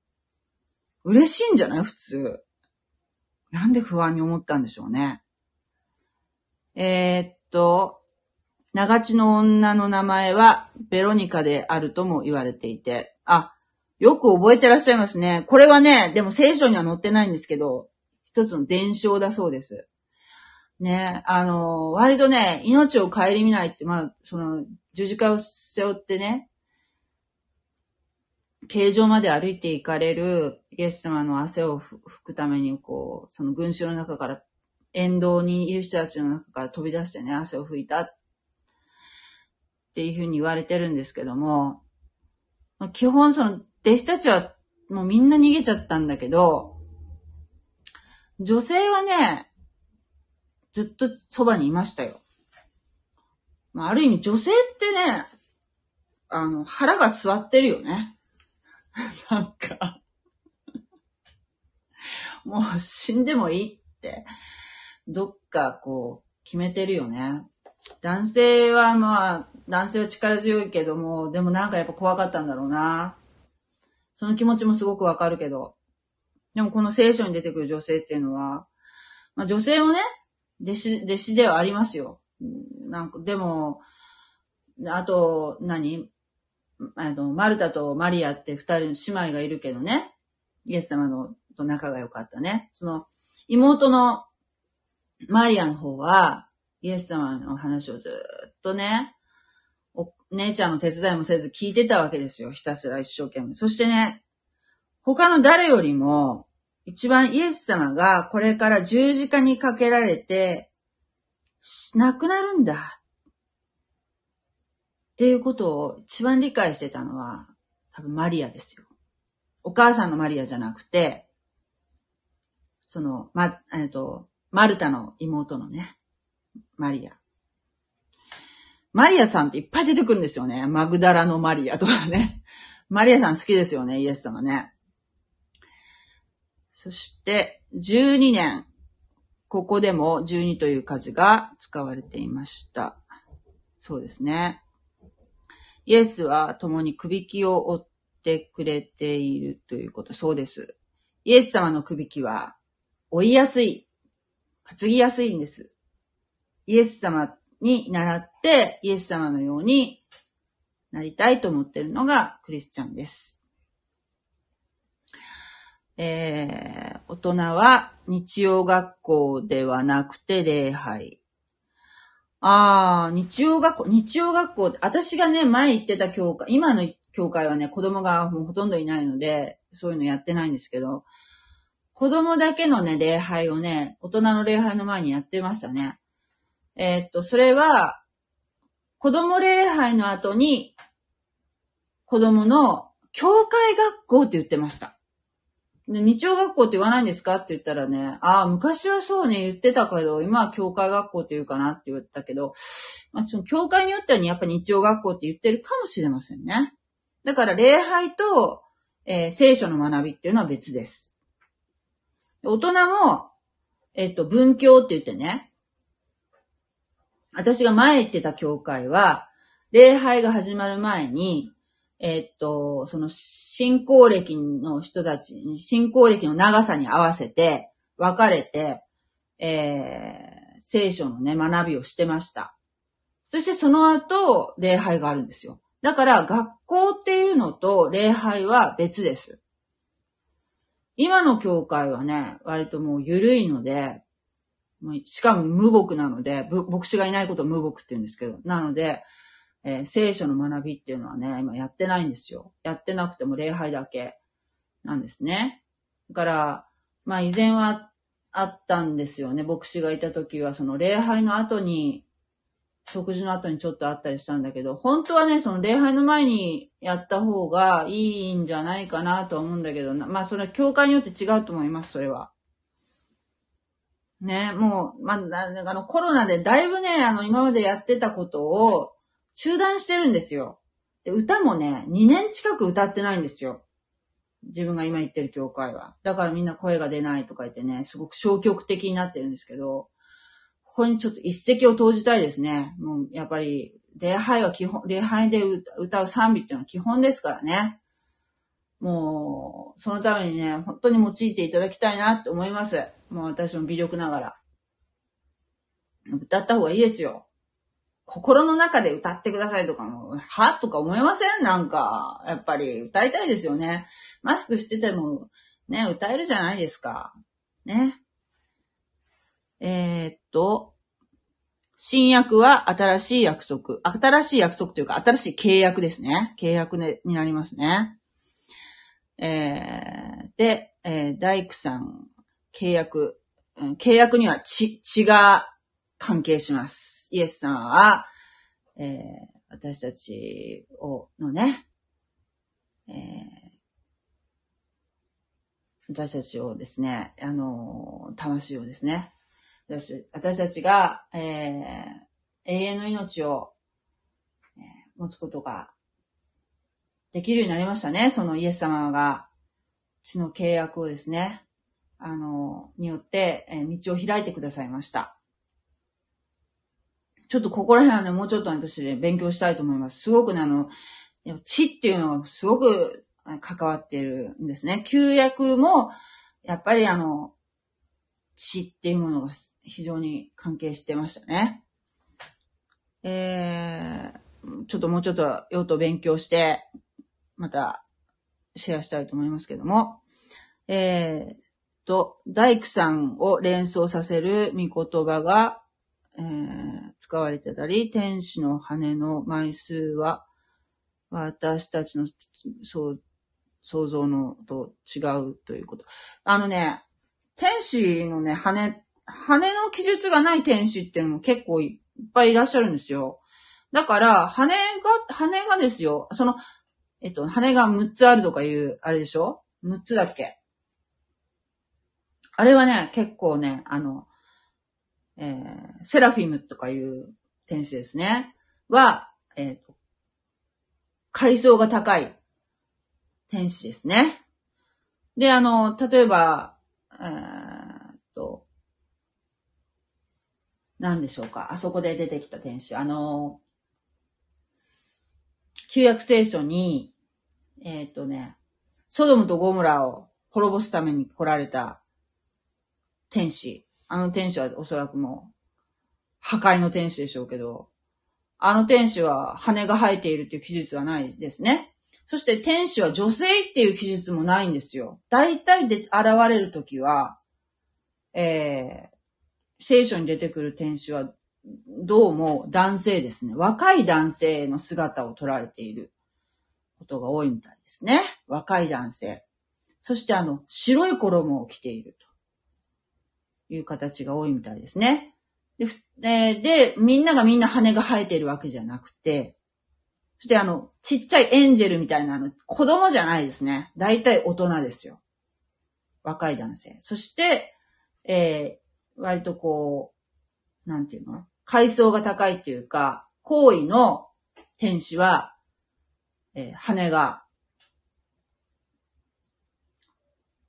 A: 嬉しいんじゃない？普通。なんで不安に思ったんでしょうね。えー、っと、長地の女の名前はベロニカであるとも言われていて、あ、よく覚えてらっしゃいますね。これはね、でも聖書には載ってないんですけど、一つの伝承だそうです。ね、あの、割とね、命を顧みないって、まあ、その、十字架を背負ってね、形状まで歩いて行かれるイエス様の汗を拭くために、こう、その群衆の中から、沿道にいる人たちの中から飛び出してね、汗を拭いたっっていうふうに言われてるんですけども、ま、基本その弟子たちはもうみんな逃げちゃったんだけど、女性はね、ずっとそばにいましたよ。まあ、ある意味女性ってね、あの、腹が座ってるよね。なんかもう死んでもいいって、どっかこう、決めてるよね。男性はまあ、男性は力強いけども、でもなんかやっぱ怖かったんだろうな。その気持ちもすごくわかるけど。でもこの聖書に出てくる女性っていうのは、まあ女性もね、弟子、弟子ではありますよ。なんか、でも、あと、何？あの、マルタとマリアって二人の姉妹がいるけどね。イエス様のと仲が良かったね。その、妹のマリアの方は、イエス様の話をずっとね、お姉ちゃんの手伝いもせず聞いてたわけですよ。ひたすら一生懸命。そしてね、他の誰よりも、一番イエス様がこれから十字架にかけられて、亡くなるんだ。っていうことを一番理解してたのは、多分マリアですよ。お母さんのマリアじゃなくて、その、ま、えっと、マルタの妹のね、マリア。マリアさんっていっぱい出てくるんですよね。マグダラのマリアとかね。マリアさん好きですよね、イエス様ね。そして、12年。ここでも12という数が使われていました。そうですね。イエスは共に首輝を追ってくれているということ。そうです。イエス様の首輝は追いやすい。担ぎやすいんです。イエス様に習って、イエス様のようになりたいと思ってるのがクリスチャンです。えー、大人は日曜学校ではなくて礼拝。あー、日曜学校、日曜学校、私がね、前行ってた教会、今の教会はね、子供がもうほとんどいないので、そういうのやってないんですけど、子供だけのね、礼拝をね、大人の礼拝の前にやってましたね。え、っと、それは、子供礼拝の後に、子供の教会学校って言ってました。で、日曜学校って言わないんですかって言ったらね、ああ、昔はそうね、言ってたけど、今は教会学校って言うかなって言ったけど、まあ、その教会によってはね、やっぱ日曜学校って言ってるかもしれませんね。だから礼拝と、えー、聖書の学びっていうのは別です。大人も、えっと、文教って言ってね、私が前行ってた教会は、礼拝が始まる前に、えっと、その信仰歴の人たちに、信仰歴の長さに合わせて分かれて、えー、聖書のね、学びをしてました。そしてその後、礼拝があるんですよ。だから、学校っていうのと礼拝は別です。今の教会はね、割ともう緩いので、しかも無牧なので、牧師がいないことを無牧って言うんですけど、なので、えー、聖書の学びっていうのはね、今やってないんですよ。やってなくても礼拝だけなんですね。だから、まあ以前はあったんですよね。牧師がいた時は、その礼拝の後に食事の後にちょっとあったりしたんだけど、本当はね、その礼拝の前にやった方がいいんじゃないかなと思うんだけど、まあそれは教会によって違うと思います、それは。ね、もう、まあ、あのコロナでだいぶね、あの今までやってたことを中断してるんですよ。で歌もね、2年近く歌ってないんですよ。自分が今言ってる教会は。だからみんな声が出ないとか言ってね、すごく消極的になってるんですけど、ここにちょっと一石を投じたいですね。もう、やっぱり、礼拝は基本、礼拝で歌う賛美っていうのは基本ですからね。もう、そのためにね、本当に用いていただきたいなって思います。もう私も微力ながら。歌った方がいいですよ。心の中で歌ってくださいとかも、は？とか思いません？なんか、やっぱり歌いたいですよね。マスクしてても、ね、歌えるじゃないですか。ね。えー、っと、新約は新しい約束。新しい約束というか、新しい契約ですね。契約、ね、になりますね。えー、で、えー、大工さん、契約、契約には血、血が関係します。イエス様は、えー、私たちを、のね、えー、私たちをですね、あの、魂をですね、私私たちが、えー、永遠の命を、えー、持つことができるようになりましたね。そのイエス様が血の契約をですね、あの、によって、え、道を開いてくださいました。ちょっとここら辺はね、もうちょっと私で、ね、勉強したいと思います。すごくね、あの、血っていうのがすごく関わっているんですね。旧約も、やっぱりあの、血っていうものが非常に関係してましたね。えー、ちょっともうちょっと用途勉強して、またシェアしたいと思いますけども、えー、と、大工さんを連想させる見言葉が、えー、使われてたり、天使の羽の枚数は、私たちのそう想像のと違うということ。あのね、天使のね、羽、羽の記述がない天使っていうのも結構いっぱいいらっしゃるんですよ。だから、羽が、羽がですよ、その、えっと、羽が6つあるとかいう、あれでしょ ?6 つだっけ？あれはね、結構ね、あの、えー、セラフィムとかいう天使ですね。は、えっ、ー、と、階層が高い天使ですね。で、あの、例えば、えー、と、何でしょうか。あそこで出てきた天使。あの、旧約聖書に、えっ、とね、ソドムとゴムラを滅ぼすために来られた天使。あの天使はおそらくもう、破壊の天使でしょうけど、あの天使は羽が生えているっていう記述はないですね。そして天使は女性っていう記述もないんですよ。大体で現れるときは、えー、聖書に出てくる天使はどうも男性ですね。若い男性の姿を取られていることが多いみたいですね。若い男性。そしてあの、白い衣を着ているという形が多いみたいですね。で、ででみんながみんな羽が生えてるわけじゃなくて、そしてあの、ちっちゃいエンジェルみたいなの、子供じゃないですね。大体大人ですよ。若い男性。そして、えー、割とこう、なんていうの？階層が高いっていうか、行為の天使は、えー、羽が、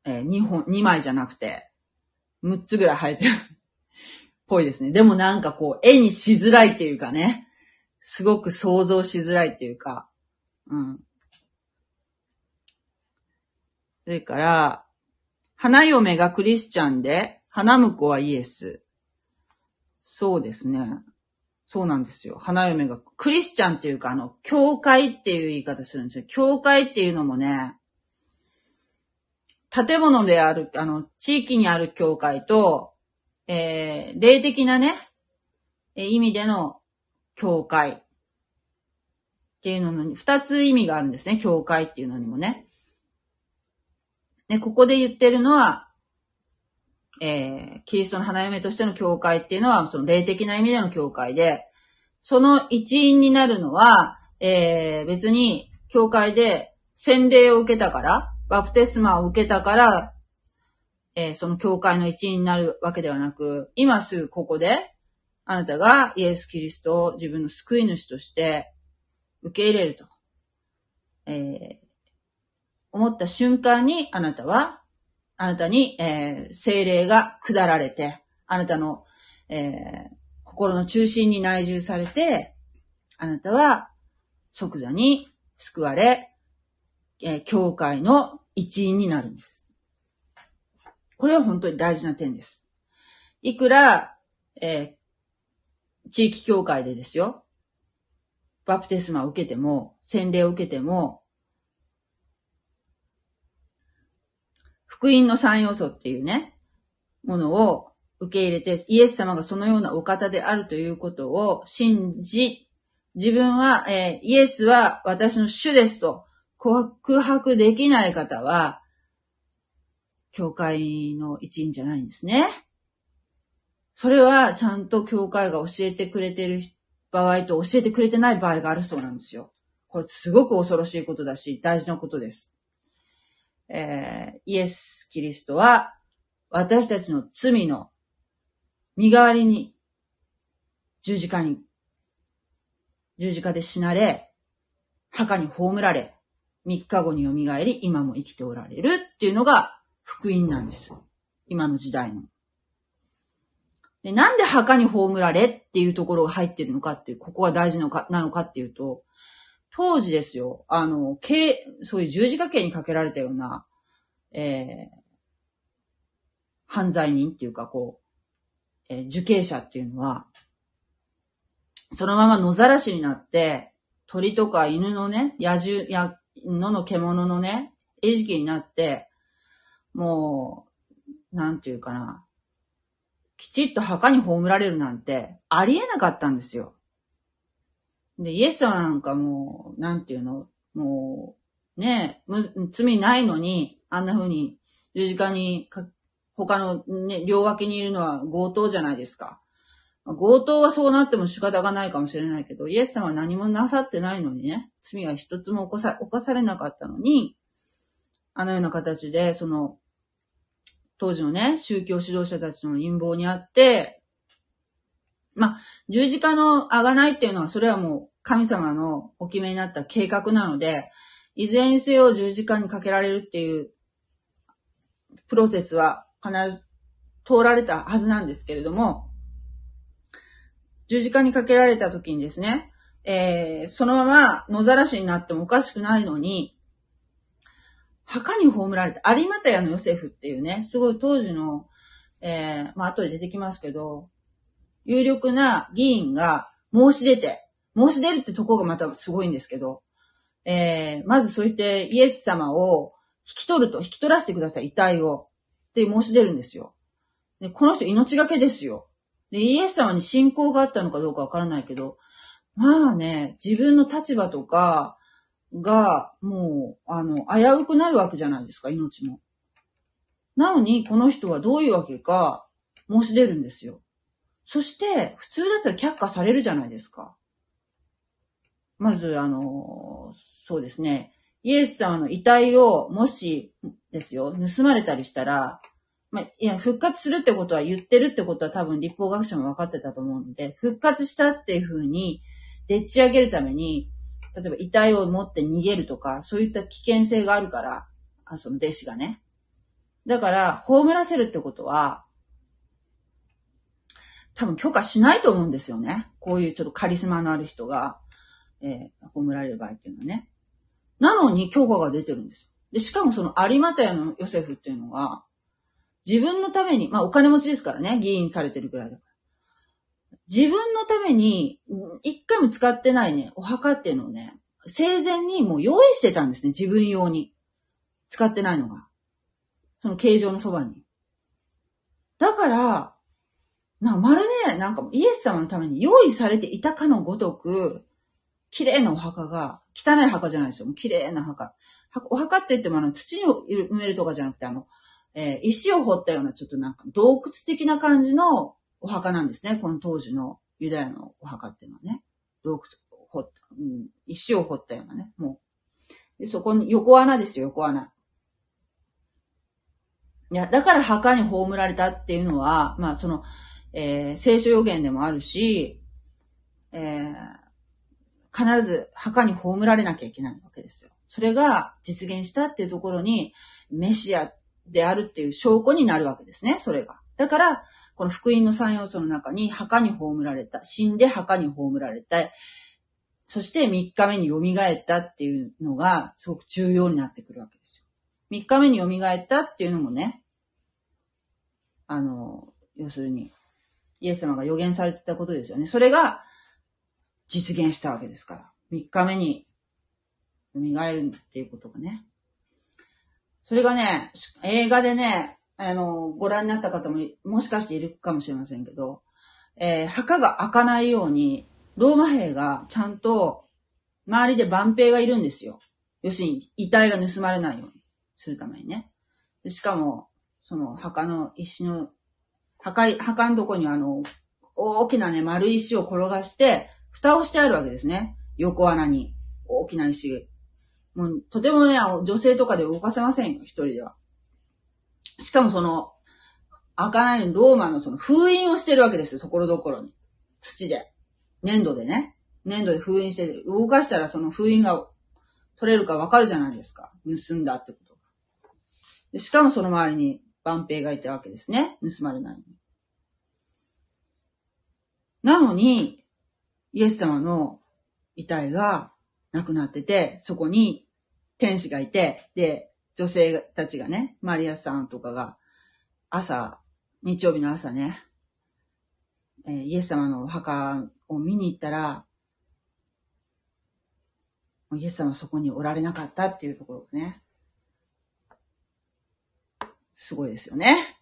A: えー、2本、2枚じゃなくて、6つぐらい生えてるぽいですね。でもなんかこう、絵にしづらいっていうかね。すごく想像しづらいっていうか、うん。それから、花嫁がクリスチャンで、花婿はイエス。そうですね。そうなんですよ。花嫁が、クリスチャンっていうか、あの、教会っていう言い方するんですよ。教会っていうのもね、建物である、あの、地域にある教会と、えー、霊的なね、え意味での教会っていうのに、二つ意味があるんですね。教会っていうのにもね。で、ここで言ってるのは、えー、キリストの花嫁としての教会っていうのは、その霊的な意味での教会で、その一員になるのは、えー、別に、教会で洗礼を受けたから、バプテスマを受けたから、えー、その教会の一員になるわけではなく、今すぐここで、あなたがイエス・キリストを自分の救い主として受け入れると。えー、思った瞬間にあなたは、あなたに、えー、精霊が下られて、あなたの、えー、心の中心に内住されて、あなたは即座に救われ、えー、教会の一員になるんです。これは本当に大事な点です。いくら、え地域協会でですよ。バプテスマを受けても、洗礼を受けても、福音の三要素っていうね、ものを受け入れて、イエス様がそのようなお方であるということを信じ、自分は、えー、イエスは私の主ですと告白できない方は、教会の一員じゃないんですね。それはちゃんと教会が教えてくれてる場合と教えてくれてない場合があるそうなんですよ。これすごく恐ろしいことだし、大事なことです。えー、イエス・キリストは、私たちの罪の身代わりに、十字架に、十字架で死なれ、墓に葬られ、三日後に蘇り、今も生きておられるっていうのが福音なんです。今の時代の。でなんで墓に葬られっていうところが入ってるのかっていう、ここが大事のかなのかっていうと、当時ですよ、あの、刑、そういう十字架刑にかけられたような、えー、犯罪人っていうか、こう、えー、受刑者っていうのは、そのまま野ざらしになって、鳥とか犬のね、野獣、や、野の獣のね、餌食になって、もう、なんていうかな、きちっと墓に葬られるなんて、ありえなかったんですよ。で、イエス様なんかもう、なんていうの、もう、ね罪ないのに、あんな風に十字架に他のね、両脇にいるのは強盗じゃないですか。強盗はそうなっても仕方がないかもしれないけど、イエス様は何もなさってないのにね、罪は一つも犯さ犯されなかったのに、あのような形で、その、当時のね、宗教指導者たちの陰謀にあって、まあ、十字架のあがないっていうのは、それはもう神様のお決めになった計画なので、いずれにせよ十字架にかけられるっていうプロセスは必ず通られたはずなんですけれども、十字架にかけられた時にですね、えー、そのまま野ざらしになってもおかしくないのに、墓に葬られた、有股屋のヨセフっていうね、すごい当時の、えー、まあ後で出てきますけど、有力な議員が申し出て、申し出るってとこがまたすごいんですけど、えー、まずそう言ってイエス様を引き取ると、引き取らせてください、遺体を。って申し出るんですよ。で、この人命がけですよ。で、イエス様に信仰があったのかどうかわからないけど、まあね、自分の立場とかが、もう、あの、危うくなるわけじゃないですか、命も。なのに、この人はどういうわけか申し出るんですよ。そして、普通だったら却下されるじゃないですか。まず、あの、そうですね。イエス様の遺体を、もし、ですよ、盗まれたりしたら、まあ、いや、復活するってことは言ってるってことは多分立法学者も分かってたと思うので、復活したっていうふうに、でっち上げるために、例えば遺体を持って逃げるとか、そういった危険性があるから、あその弟子がね。だから、葬らせるってことは、多分許可しないと思うんですよね。こういうちょっとカリスマのある人が、えー、葬られる場合っていうのはね。なのに許可が出てるんですよ。で、しかもその有股屋のヨセフっていうのが、自分のために、まあお金持ちですからね、議員されてるぐらいだから。自分のために、一回も使ってないね、お墓っていうのをね、生前にもう用意してたんですね、自分用に。使ってないのが。その形状のそばに。だから、なまるで、なんかイエス様のために用意されていたかのごとく、綺麗なお墓が、汚い墓じゃないですよ。綺麗な墓。お墓って言ってもあの、土に埋めるとかじゃなくて、あの、えー、石を掘ったようなちょっとなんか洞窟的な感じのお墓なんですね。この当時のユダヤのお墓っていうのはね。洞窟、掘った、うん、石を掘ったようなね。もう。で、そこに横穴ですよ、横穴。いや、だから墓に葬られたっていうのは、まあその、えー、聖書予言でもあるし、えー、必ず墓に葬られなきゃいけないわけですよ。それが実現したっていうところに、メシアであるっていう証拠になるわけですね、それが。だから、この福音の三要素の中に墓に葬られた、死んで墓に葬られた、そして3日目に蘇ったっていうのがすごく重要になってくるわけですよ。3日目に蘇ったっていうのもね、あの、要するに、イエス様が予言されてたことですよね。それが実現したわけですから。3日目に蘇るっていうことがね。それがね、映画でね、あの、ご覧になった方ももしかしているかもしれませんけど、えー、墓が開かないように、ローマ兵がちゃんと周りで万兵がいるんですよ。要するに遺体が盗まれないようにするためにね。しかも、その墓の石の、墓、墓のとこにあの、大きなね、丸石を転がして、蓋をしてあるわけですね。横穴に。大きな石。もう、とてもね、女性とかで動かせませんよ、一人では。しかもその、開かないローマのその封印をしてるわけですよ、ところどころに。土で。粘土でね。粘土で封印して、動かしたらその封印が取れるかわかるじゃないですか。盗んだってことで。しかもその周りに万兵がいたわけですね。盗まれないなのに、イエス様の遺体が亡くなってて、そこに天使がいて、で、女性たちがね、マリアさんとかが、朝、日曜日の朝ね、えー、イエス様のお墓を見に行ったら、イエス様はそこにおられなかったっていうところがね、すごいですよね。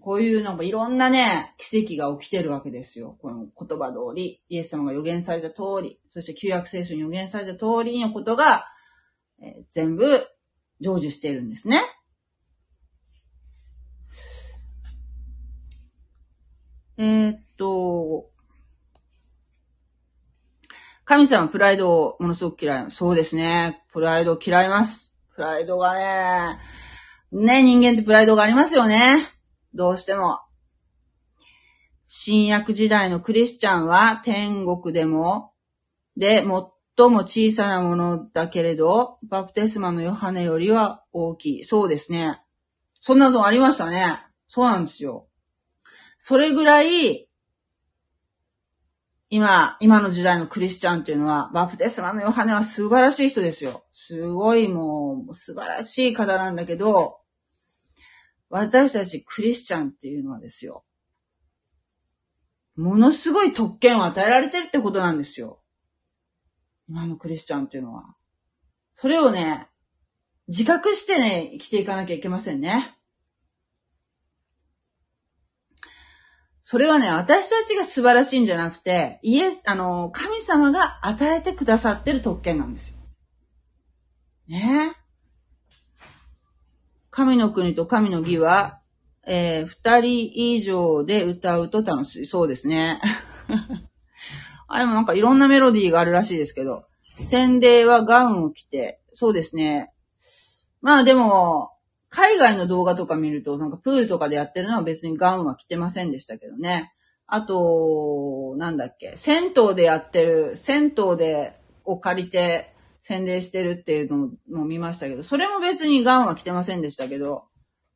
A: こういうなんかいろんなね、奇跡が起きてるわけですよ。この言葉通り、イエス様が予言された通り、そして旧約聖書に予言された通りのことが、え、全部成就しているんですね。えー、っと、神様プライドをものすごく嫌い。そうですね。プライドを嫌います。プライドがね、ね、人間ってプライドがありますよね。どうしても。新約時代のクリスチャンは天国でも、で、最も小さなものだけれど、バプテスマのヨハネよりは大きい。そうですね。そんなのありましたね。そうなんですよ。それぐらい、今、今の時代のクリスチャンっていうのは、バプテスマのヨハネは素晴らしい人ですよ。すごいもう、素晴らしい方なんだけど、私たちクリスチャンっていうのはですよ。ものすごい特権を与えられてるってことなんですよ。今のクリスチャンっていうのは。それをね、自覚してね、生きていかなきゃいけませんね。それはね、私たちが素晴らしいんじゃなくて、イエス、あの、神様が与えてくださってる特権なんですよ。ね神の国と神の義は、えー、二人以上で歌うと楽しい。そうですね。あれもなんかいろんなメロディーがあるらしいですけど、洗礼はガウンを着て、そうですね。まあでも、海外の動画とか見ると、なんかプールとかでやってるのは別にガウンは着てませんでしたけどね。あと、なんだっけ、銭湯でやってる、銭湯で、を借りて、宣伝してるっていうのも見ましたけど、それも別にガウンは着てませんでしたけど、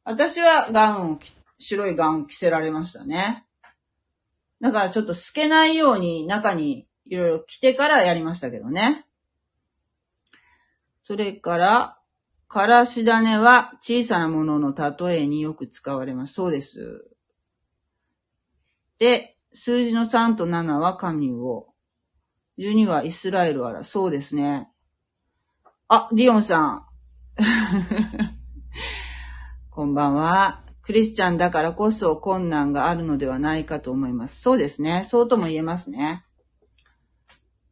A: 私はガウンを、白いガウン着せられましたね。だからちょっと透けないように中にいろいろ着てからやりましたけどね。それから、からし種は小さなものの例えによく使われます。そうです。で、数字の3と7は神を、12はイスラエルあら。そうですね。あ、リオンさん。こんばんは。クリスチャンだからこそ困難があるのではないかと思います。そうですね。そうとも言えますね。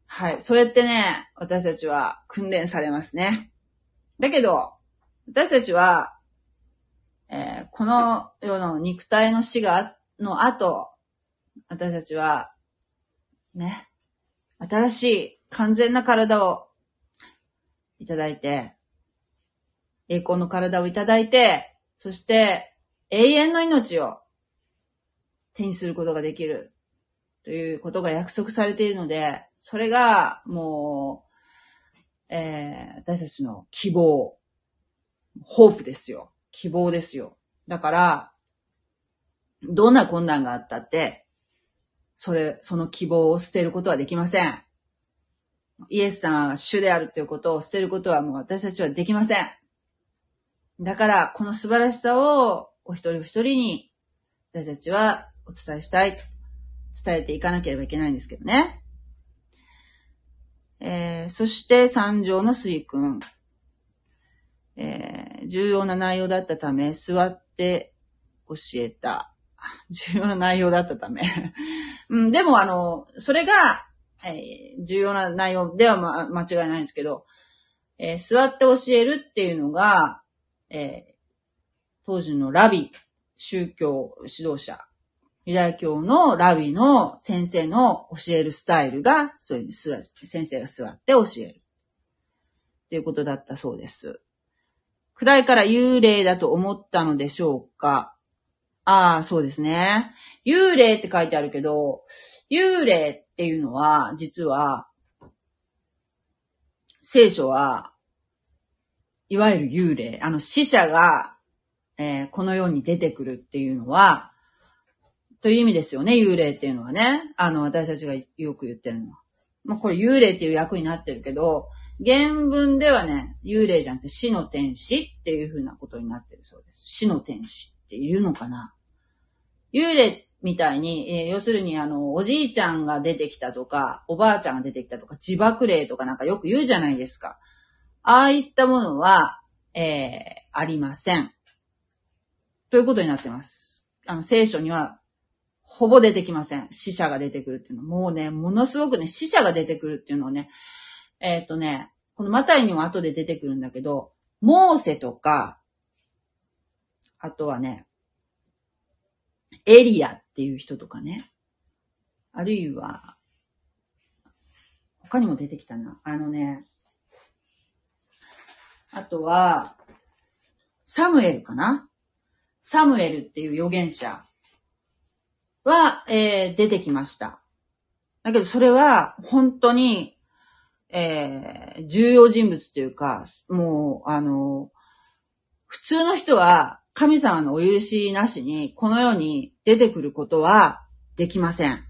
A: はい。そうやってね、私たちは訓練されますね。だけど、私たちは、えー、この世の肉体の死が、の後、私たちは、ね、新しい完全な体をいただいて、栄光の体をいただいて、そして永遠の命を手にすることができるということが約束されているので、それがもう、えー、私たちの希望、ホープですよ。希望ですよ。だから、どんな困難があったって、それ、その希望を捨てることはできません。イエス様が主であるということを捨てることはもう私たちはできません。だから、この素晴らしさをお一人お一人に私たちはお伝えしたい。伝えていかなければいけないんですけどね。えー、そして三条の水君。えー、重要な内容だったため、座って教えた。重要な内容だったため。うん、でもあの、それがえー、重要な内容では、ま、間違いないんですけど、えー、座って教えるっていうのが、え、当時のラビ、宗教指導者ユダヤ教のラビの先生の教えるスタイルが、そういう先生が座って教える。っていうことだったそうです。暗いから幽霊だと思ったのでしょうか？ああ、そうですね。幽霊って書いてあるけど、幽霊っていうのは、実は、聖書は、いわゆる幽霊、あの死者が、えー、この世に出てくるっていうのは、という意味ですよね、幽霊っていうのはね。あの、私たちがよく言ってるのは。まあ、これ幽霊っていう役になってるけど、原文ではね、幽霊じゃなくて死の天使っていう風なことになってるそうです。死の天使っているのかな幽霊みたいに、えー、要するにあの、おじいちゃんが出てきたとか、おばあちゃんが出てきたとか、自爆霊とかなんかよく言うじゃないですか。ああいったものは、えー、ありません。ということになってます。あの、聖書には、ほぼ出てきません。死者が出てくるっていうのは。もうね、ものすごくね、死者が出てくるっていうのをね、えっ、とね、このマタイにも後で出てくるんだけど、モーセとか、あとはね、エリアっていう人とかね、あるいは、他にも出てきたな。あのね、あとは、サムエルかなサムエルっていう預言者は、えー、出てきました。だけどそれは本当に、えー、重要人物というか、もう、あの、普通の人は神様のお許しなしにこの世に出てくることはできません。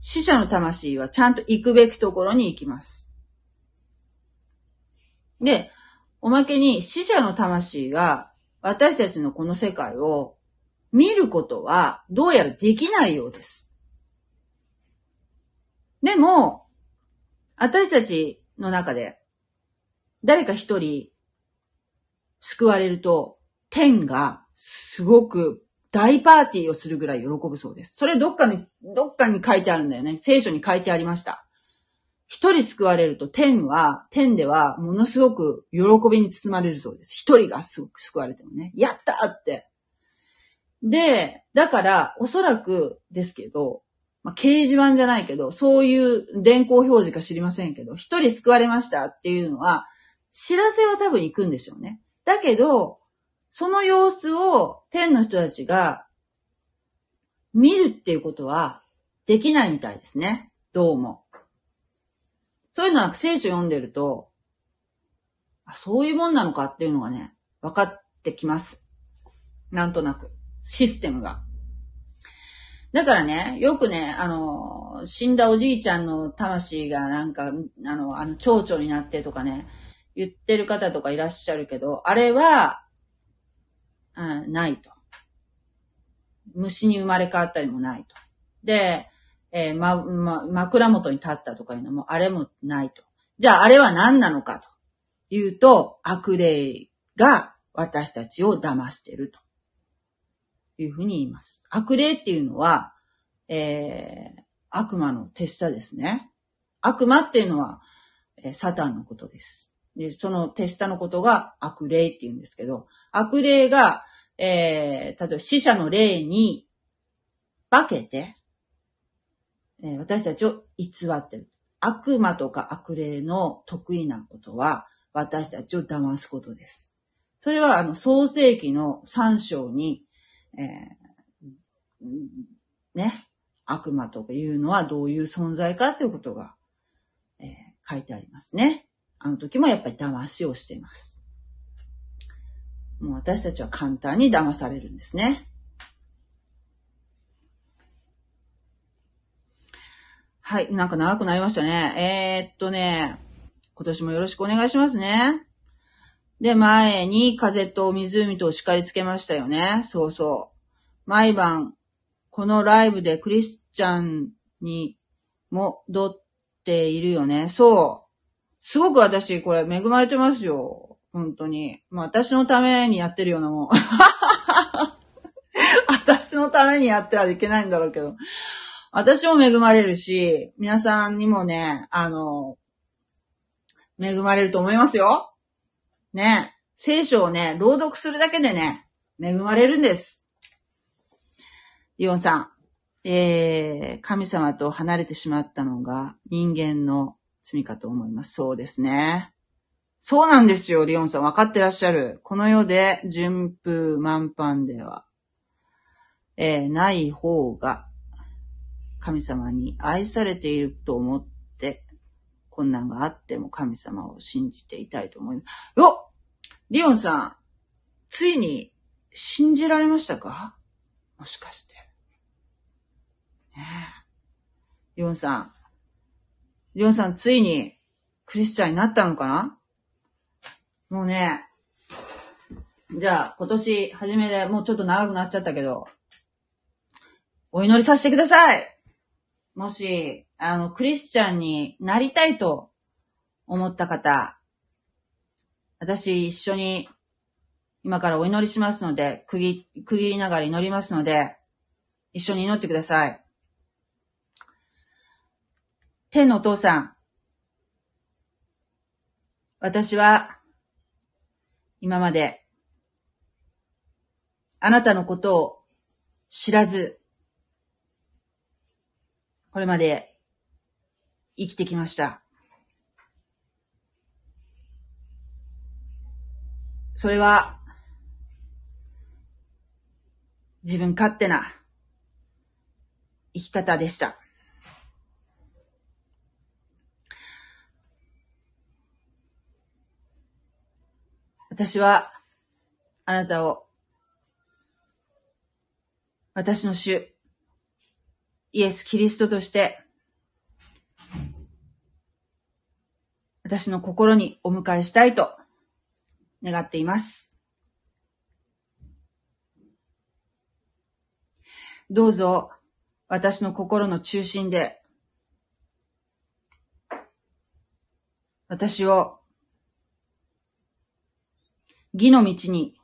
A: 死者の魂はちゃんと行くべきところに行きます。で、おまけに死者の魂が私たちのこの世界を見ることはどうやらできないようです。でも、私たちの中で誰か一人救われると天がすごく大パーティーをするぐらい喜ぶそうです。それどっかに、どっかに書いてあるんだよね。聖書に書いてありました。一人救われると天は、天ではものすごく喜びに包まれるそうです。一人がすごく救われてもね。やったって。で、だから、おそらくですけど、まあ、掲示板じゃないけど、そういう電光表示か知りませんけど、一人救われましたっていうのは、知らせは多分行くんでしょうね。だけど、その様子を天の人たちが見るっていうことはできないみたいですね。どうも。そういうのは聖書読んでると、そういうもんなのかっていうのがね、分かってきます。なんとなく。システムが。だからね、よくね、あの、死んだおじいちゃんの魂がなんか、あの、あの、蝶々になってとかね、言ってる方とかいらっしゃるけど、あれは、うん、ないと。虫に生まれ変わったりもないと。で、えー、ま、ま、枕元に立ったとかいうのも、あれもないと。じゃあ、あれは何なのかというと、悪霊が私たちを騙してるというふうに言います。悪霊っていうのは、えー、悪魔の手下ですね。悪魔っていうのは、えー、サタンのことです。で、その手下のことが悪霊って言うんですけど、悪霊が、えー、例えば死者の霊に化けて、え私たちを偽ってる。悪魔とか悪霊の得意なことは、私たちを騙すことです。それは、あの、創世記の三章に、えー、ね、悪魔とかいうのはどういう存在かということが、えー、書いてありますね。あの時もやっぱり騙しをしています。もう私たちは簡単に騙されるんですね。はい。なんか長くなりましたね。えー、っとね、今年もよろしくお願いしますね。で、前に風と湖と叱りつけましたよね。そうそう。毎晩、このライブでクリスチャンに戻っているよね。そう。すごく私、これ恵まれてますよ。本当に。まあ、私のためにやってるようなもん。私のためにやってはいけないんだろうけど。私も恵まれるし、皆さんにもね、あの、恵まれると思いますよ。ね。聖書をね、朗読するだけでね、恵まれるんです。リオンさん。えー、神様と離れてしまったのが人間の罪かと思います。そうですね。そうなんですよ、リオンさん。分かってらっしゃる。この世で順風満帆では、えー、ない方が神様に愛されていると思って、困難があっても神様を信じていたいと思います。よリオンさん、ついに信じられましたか？もしかして。ねえ。リオンさん、リオンさんついにクリスチャンになったのかな？もうね、じゃあ今年初めでもうちょっと長くなっちゃったけど、お祈りさせてくださいもし、あの、クリスチャンになりたいと思った方、私一緒に今からお祈りしますので、区切区切りながら祈りますので、一緒に祈ってください。天のお父さん、私は今まであなたのことを知らず、これまで生きてきました。それは、自分勝手な生き方でした。私は、あなたを、私の主、イエス・キリストとして、私の心にお迎えしたいと願っています。どうぞ私の心の中心で私を義の道に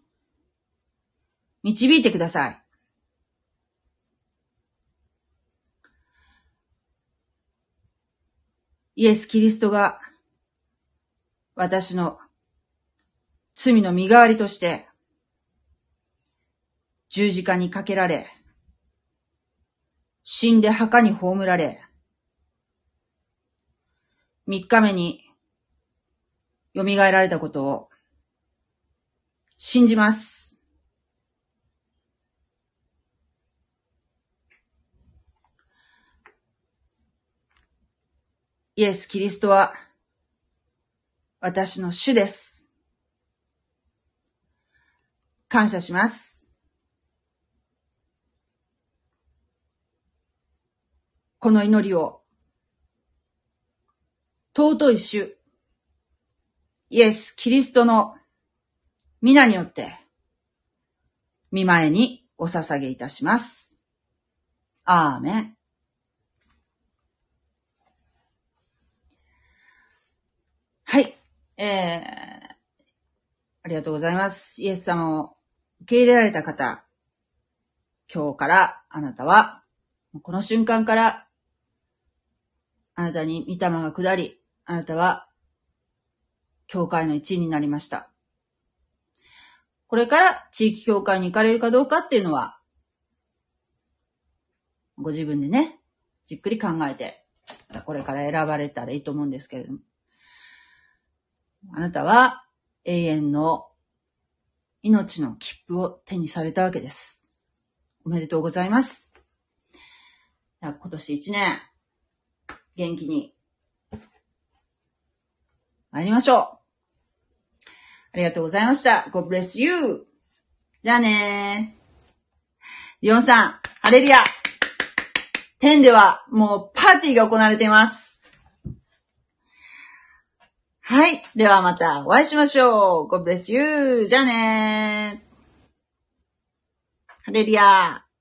A: 導いてください。イエス・キリストが私の罪の身代わりとして十字架にかけられ、死んで墓に葬られ、三日目に蘇られたことを信じます。イエス・キリストは私の主です。感謝します。この祈りを尊い主、イエス・キリストの皆によって、見前にお捧げいたします。アーメン。はい。えー、ありがとうございます。イエス様を受け入れられた方、今日からあなたは、この瞬間から、あなたに御霊が下り、あなたは、教会の一員になりました。これから地域教会に行かれるかどうかっていうのは、ご自分でね、じっくり考えて、これから選ばれたらいいと思うんですけれども。あなたは永遠の命の切符を手にされたわけです。おめでとうございます。今年一年、元気に参りましょう。ありがとうございました。God bless you! じゃあねー。リオンさん、ハレルヤ天ではもうパーティーが行われています。はい。ではまたお会いしましょう。God bless you! じゃあねー。ハレリアー